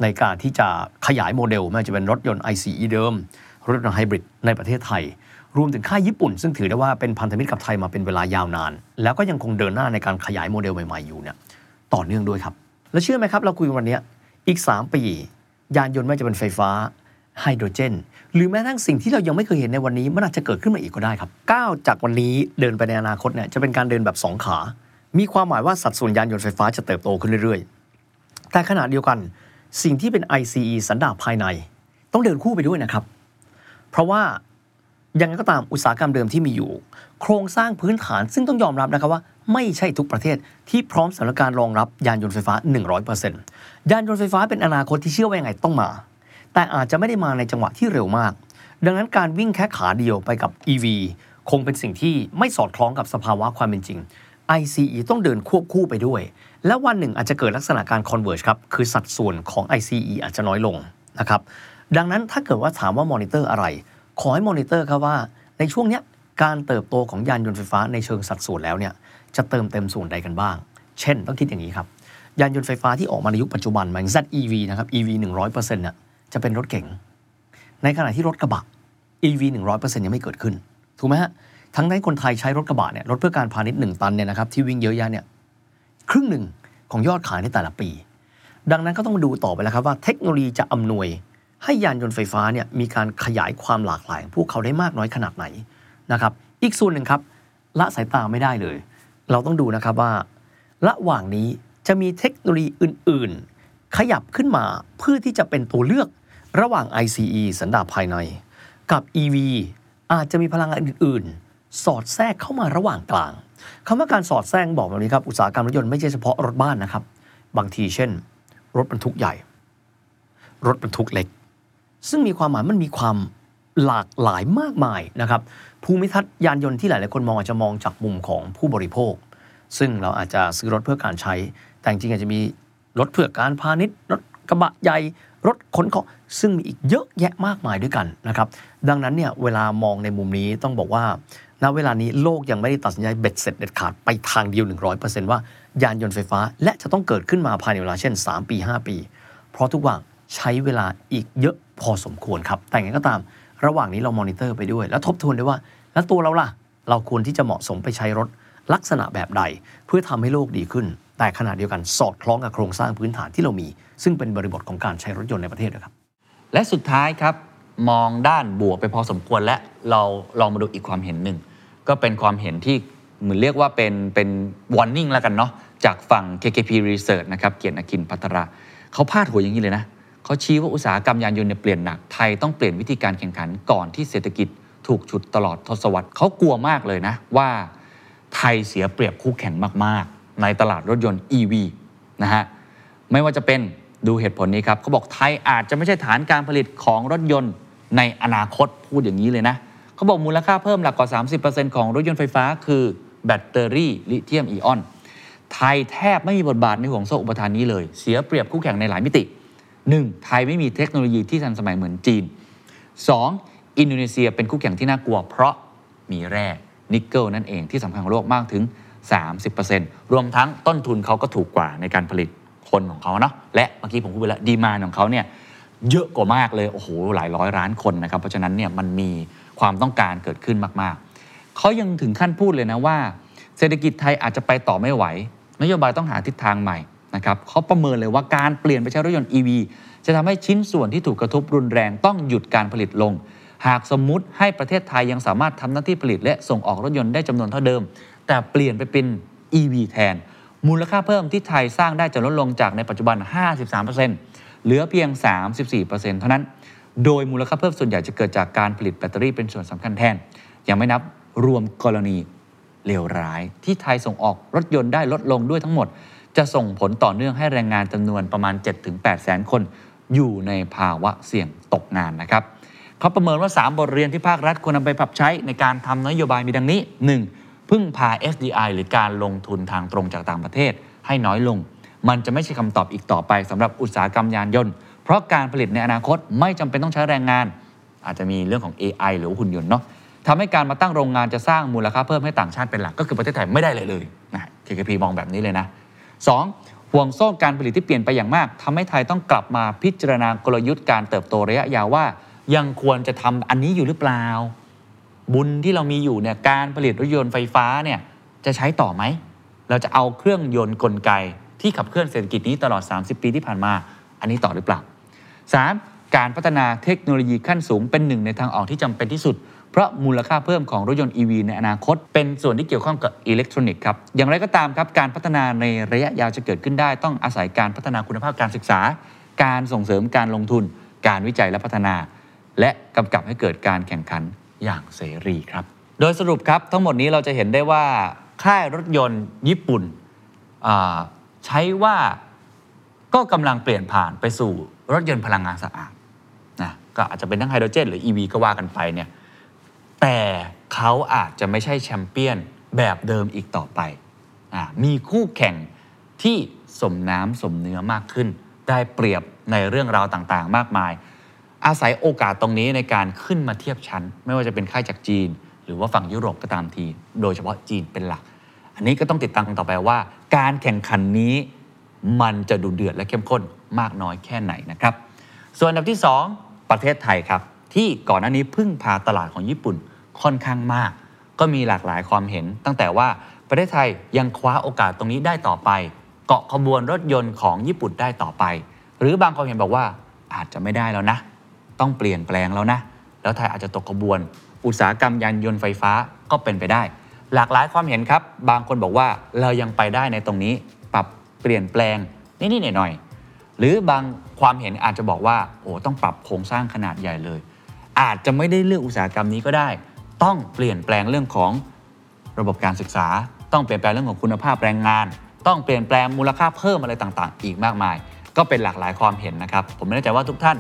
ในการที่จะขยายโมเดลไม่ว่าจะเป็นรถยนต์ ICE เดิม รถยนต์ไฮบริดในประเทศไทย รวมถึงค่ายญี่ปุ่น ซึ่งถือได้ว่าเป็นพันธมิตรกับไทยมาเป็นเวลายาวนาน แล้วก็ยังคงเดินหน้าในการขยายโมเดลใหม่ๆอยู่เนี่ยต่อเนื่องด้วยครับ แล้วเชื่อไหมครับ เราคุยกันวันนี้อีก 3 ปี ยานยนต์ไม่จะเป็นไฟฟ้าไฮโดรเจน หรือแม้ทั้งสิ่งที่เรายังไม่เคยเห็นในวันนี้ มันอาจจะเกิดขึ้นมาอีกก็ได้ครับก้าวจากวันนี้เดินไปในอนาคตเนี่ยจะเป็นการเดินแบบสองขา มีความหมายว่าสัดส่วนยานยนต์ไฟฟ้าจะเติบโตขึ้นเรื่อยๆ แต่ขณะเดียวกันสิ่งที่เป็น ICE สันดาปภายใน ต้องเดินคู่ไปด้วยนะครับ เพราะว่า ยังไงก็ตามอุตสาหกรรมเดิมที่มีอยู่ โครงสร้างพื้นฐานซึ่งต้องยอมรับนะครับว่า ไม่ใช่ทุกประเทศที่พร้อมสำหรับการรองรับยานยนต์ไฟฟ้า 100%ยานยนต์ไฟฟ้าเป็นอนาคตที่เชื่อว่ายังไงต้องมา แต่อาจจะไม่ได้มาในจังหวะที่เร็วมาก ดังนั้นการวิ่งแค่ขาเดียวไปกับ EV คงเป็นสิ่งที่ไม่สอดคล้องกับสภาวะความเป็นจริง ICE ต้องเดินควบคู่ไปด้วย และวันหนึ่งอาจจะเกิดลักษณะการ converge ครับ คือสัดส่วนของ ICE อาจจะน้อยลงนะครับ ดังนั้นถ้าเกิดว่าถามว่ามอนิเตอร์อะไร ขอให้มอนิเตอร์ครับว่าในช่วงเนี้ยการเติบโตของยานยนต์ไฟฟ้าในเชิงสัดส่วนแล้วเนี่ยจะเติมเต็มส่วนใดกันบ้าง เช่น ต้องคิดอย่างนี้ครับ ยานยนต์ไฟฟ้าที่ออกมาในยุคปัจจุบันหมายถึง ZEV นะครับ EV 100%เนี่ยจะเป็นรถเก๋งในขณะที่รถกระบะ EV 100%ยังไม่เกิดขึ้น ถูกไหมฮะ ทั้งนั้นคนไทยใช้รถกระบะเนี่ย รถเพื่อการพาณิชย์1ตันเนี่ยนะครับที่วิ่งเยอะแยะเนี่ย ครึ่งหนึ่งของยอดขายในแต่ละปี ดังนั้นก็ต้องมาดูต่อไปแล้วครับว่าเทคโนโลยีจะอำนวย ให้ยานยนต์ไฟฟ้าเนี่ยมีการขยายความหลากหลายของพวกเขาได้มากน้อยขนาดไหนนะครับ อีกส่วนหนึ่งครับละสายตาไม่ได้เลย เราต้องดูนะครับว่าระหว่างนี้จะมีเทคโนโลยีอื่น ๆ ขยับขึ้นมาเพื่อที่จะเป็นตัวเลือกระหว่าง ICE สันดาปภายใน กับ EV อาจจะมีพลังงานอื่น ๆ สอดแทรกเข้ามาระหว่างกลางคำว่าการสอดแทรกบอกแบบนี้ครับอุตสาหกรรมรถยนต์ไม่ใช่เฉพาะรถบ้านนะครับ บางทีเช่น รถบรรทุกใหญ่ รถบรรทุกเล็ก ซึ่งมีความหมายมันมีความหลากหลายมากมายนะครับภูมิทัศน์ยานยนต์ที่หลาย ๆ คนมองอาจจะมองจากมุมของผู้บริโภค ซึ่งเราอาจจะซื้อรถเพื่อการใช้ แต่จริงอาจจะมีรถเพื่อการพาณิชย์รถกระบะใหญ่รถขนของซึ่งมีอีกเยอะแยะมากมายด้วยกันนะครับ ดังนั้นเนี่ยเวลามองในมุมนี้ต้องบอกว่าณเวลานี้โลกยังไม่ได้ตัดสินใจเบ็ดเสร็จเด็ดขาดไปทางเดียว 100%ว่ายานยนต์ไฟฟ้า และจะต้องเกิดขึ้นมาภายในเวลาเช่น 3 ปี 5 ปี เพราะทุกอย่างใช้เวลาอีกเยอะ พอสมควรครับ แต่อย่างไรก็ตาม ระหว่างนี้เรามอนิเตอร์ไปด้วย แล้วทบทวนด้วยว่า แล้วตัวเราล่ะ เราควรที่จะเหมาะสมไปใช้รถลักษณะแบบใด เพื่อทำให้โลกดีขึ้น แต่ขณะเดียวกันสอดคล้องกับโครงสร้างพื้นฐานที่เรามี ซึ่งเป็นบริบทของการใช้รถยนต์ในประเทศด้วยครับ
และสุดท้ายครับมองด้านบวกไปพอสมควรและเราลองมาดูอีกความเห็นหนึ่ง ก็เป็นความเห็นที่เหมือนเรียกว่าเป็นเป็น warning แล้วกันเนาะจากฝั่ง KKP Research นะครับเกียรตินคินพัทระเขาพาดหัวอย่างนี้เลยนะ เขาชี้ว่าอุตสาหกรรมยานยนต์เนี่ยเปลี่ยนหนัก ไทยต้องเปลี่ยนวิธีการแข่งขันก่อนที่เศรษฐกิจถูกฉุดตลอดทศวรรษเขากลัวมากเลยนะว่าไทยเสียเปรียบคู่แข่งมาก ๆ ในตลาดรถยนต์ EV นะฮะไม่ว่าจะเป็นดูเหตุผลนี้ครับเขาบอกไทยอาจจะไม่ใช่ฐานการผลิตของรถยนต์ในอนาคตพูดอย่างนี้เลยนะเขาบอกมูลค่าเพิ่มหลักกว่า 30%ของรถยนต์ไฟฟ้า คือแบตเตอรี่ลิเธียมไอออน ไทยแทบไม่มีบทบาทในห่วงโซ่อุปทานนี้เลย เสียเปรียบคู่แข่งในหลายมิติ 1. ไทยไม่มีเทคโนโลยีที่ทันสมัยเหมือนจีน 2. อินโดนีเซียเป็นคู่แข่งที่น่ากลัว เพราะมีแร่นิกเกิลนั่นเองที่สำคัญของโลกมากถึง 30%รวมทั้งต้นทุนเขาก็ถูกกว่าในการผลิตคนของเขาเนาะและเมื่อกี้ผมพูดไปแล้ว demand ของเขาเนี่ยเยอะกว่ามากเลยโอ้โหหลายร้อยล้านคนนะครับ เพราะฉะนั้นเนี่ยมันมีความต้องการเกิดขึ้นมากๆ เขายังถึงขั้นพูดเลยนะว่า เศรษฐกิจไทยอาจจะไปต่อไม่ไหว นโยบายต้องหาทิศทางใหม่ นะครับเขาประเมินเลยว่าการเปลี่ยนไปใช้รถยนต์ EV จะทำให้ชิ้นส่วนที่ถูกกระทบรุนแรงต้องหยุดการผลิตลง หากสมมุติให้ประเทศไทยยังสามารถทำหน้าที่ผลิตและส่งออกรถยนต์ได้จำนวนเท่าเดิม แต่เปลี่ยนไปเป็น EV แทน มูลค่าเพิ่มที่ไทยสร้างได้จะลดลงจากในปัจจุบัน 53%เหลือเพียง 34%เท่านั้น โดยมูลค่าเพิ่มส่วนใหญ่จะเกิดจากการผลิตแบตเตอรี่เป็นส่วนสำคัญแทน ยังไม่นับรวมกรณีเลวร้าย ที่ไทยส่งออกรถยนต์ได้ลดลงด้วยทั้งหมด จะส่งผลต่อเนื่องให้แรงงานจำนวนประมาณ 7-8 แสนคน อยู่ในภาวะเสี่ยงตกงานนะครับเขาประเมินว่า 3 บทเรียนที่ภาครัฐควรนำไปปรับใช้ในการทำนโยบายมีดังนี้ 1. พึ่งพา FDI หรือการลงทุนทางตรงจากต่างประเทศ ให้น้อยลง มันจะไม่ใช่คำตอบอีกต่อไปสำหรับอุตสาหกรรมยานยนต์ เพราะการผลิตในอนาคตไม่จำเป็นต้องใช้แรงงาน อาจจะมีเรื่องของ AI หรือหุ่นยนต์เนาะทำให้การมาตั้งโรงงานจะสร้างมูลค่าเพิ่มให้ต่างชาติเป็นหลักก็คือประเทศไทยไม่ได้เลยเลยนะ KKP มองแบบนี้เลยนะ 2. ห่วงโซ่การผลิตที่เปลี่ยนไปอย่างมากทำให้ไทยต้องกลับมาพิจารณากลยุทธ์การเติบโตระยะยาวว่า ยังควรจะทำอันนี้อยู่หรือเปล่า บุญที่เรามีอยู่เนี่ยการผลิตรถยนต์ไฟฟ้าเนี่ยจะใช้ต่อไหม เราจะเอาเครื่องยนต์กลไกที่ขับเคลื่อนเศรษฐกิจนี้ตลอด 30 ปีที่ผ่านมา อันนี้ต่อหรือเปล่า 3. การพัฒนาเทคโนโลยีขั้นสูงเป็นหนึ่งในทางออกที่จำเป็นที่สุด เพราะมูลค่าเพิ่มของรถยนต์ EV ในอนาคต เป็นส่วนที่เกี่ยวข้องกับอิเล็กทรอนิกส์ครับ อย่างไรก็ตามครับ การพัฒนาในระยะยาวจะเกิดขึ้นได้ ต้องอาศัยการพัฒนาคุณภาพการศึกษา การส่งเสริมการลงทุน การวิจัยและพัฒนา และกำกับให้เกิดการแข่งขันอย่างเสรีครับ โดยสรุปครับทั้งหมดนี้เราจะเห็นได้ว่าค่ายรถยนต์ญี่ปุ่นใช้ว่าก็กำลังเปลี่ยนผ่านไปสู่รถยนต์พลังงานสะอาดนะก็อาจจะเป็นทั้งไฮโดรเจนหรือ EV ก็ว่ากันไปเนี่ย แต่เขาอาจจะไม่ใช่แชมเปี้ยนแบบเดิมอีกต่อไปอมีคู่แข่งที่สมน้ำสมเนื้อมากขึ้น ได้เปรียบในเรื่องราวต่างๆ มากมาย อาศัยโอกาสตรงนี้ในการขึ้นมาเทียบชั้น ไม่ว่าจะเป็นค่ายจากจีน หรือว่าฝั่งยุโรปก็ตามที โดยเฉพาะจีนเป็นหลัก อันนี้ก็ต้องติดตามกันต่อไปว่า การแข่งขันนี้มันจะดุเดือดและเข้มข้นมากน้อยแค่ไหนนะครับ ส่วนอันดับที่ 2 ประเทศไทยครับ ที่ก่อนหน้านี้พึ่งพาตลาดของญี่ปุ่น ค่อนข้างมาก ก็มีหลากหลายความเห็น ตั้งแต่ว่าประเทศไทยยังคว้าโอกาสตรงนี้ได้ต่อไป เกาะขบวนรถยนต์ของญี่ปุ่นได้ต่อไป หรือบางความเห็นบอกว่าอาจจะไม่ได้แล้วนะ ต้องเปลี่ยนแปลงแล้วนะ แล้วไทยอาจจะตกขบวน อุตสาหกรรมยานยนต์ไฟฟ้าก็เป็นไปได้ หลากหลายความเห็นครับ บางคนบอกว่าเรายังไปได้ในตรงนี้ ปรับเปลี่ยนแปลงนิดๆหน่อยๆหรือบางความเห็นอาจจะบอกว่าโอ้ต้องปรับโครงสร้างขนาดใหญ่เลย อาจจะไม่ได้เลือกอุตสาหกรรมนี้ก็ได้ ต้องเปลี่ยนแปลงเรื่องของระบบการศึกษา ต้องเปลี่ยนแปลงเรื่องของคุณภาพแรงงาน ต้องเปลี่ยนแปลงมูลค่าเพิ่มอะไรต่างๆ อีกมากมาย ก็เป็นหลากหลายความเห็นนะครับ ผมไม่แน่ใจว่าทุกท่าน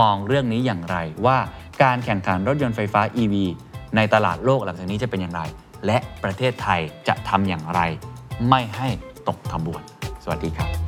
มองเรื่องนี้อย่างไรว่าการแข่งขันรถยนต์ไฟฟ้า EV ในตลาดโลกหลังจากนี้จะเป็นอย่างไร และประเทศไทยจะทำอย่างไร ไม่ให้ตกขบวน สวัสดีครับ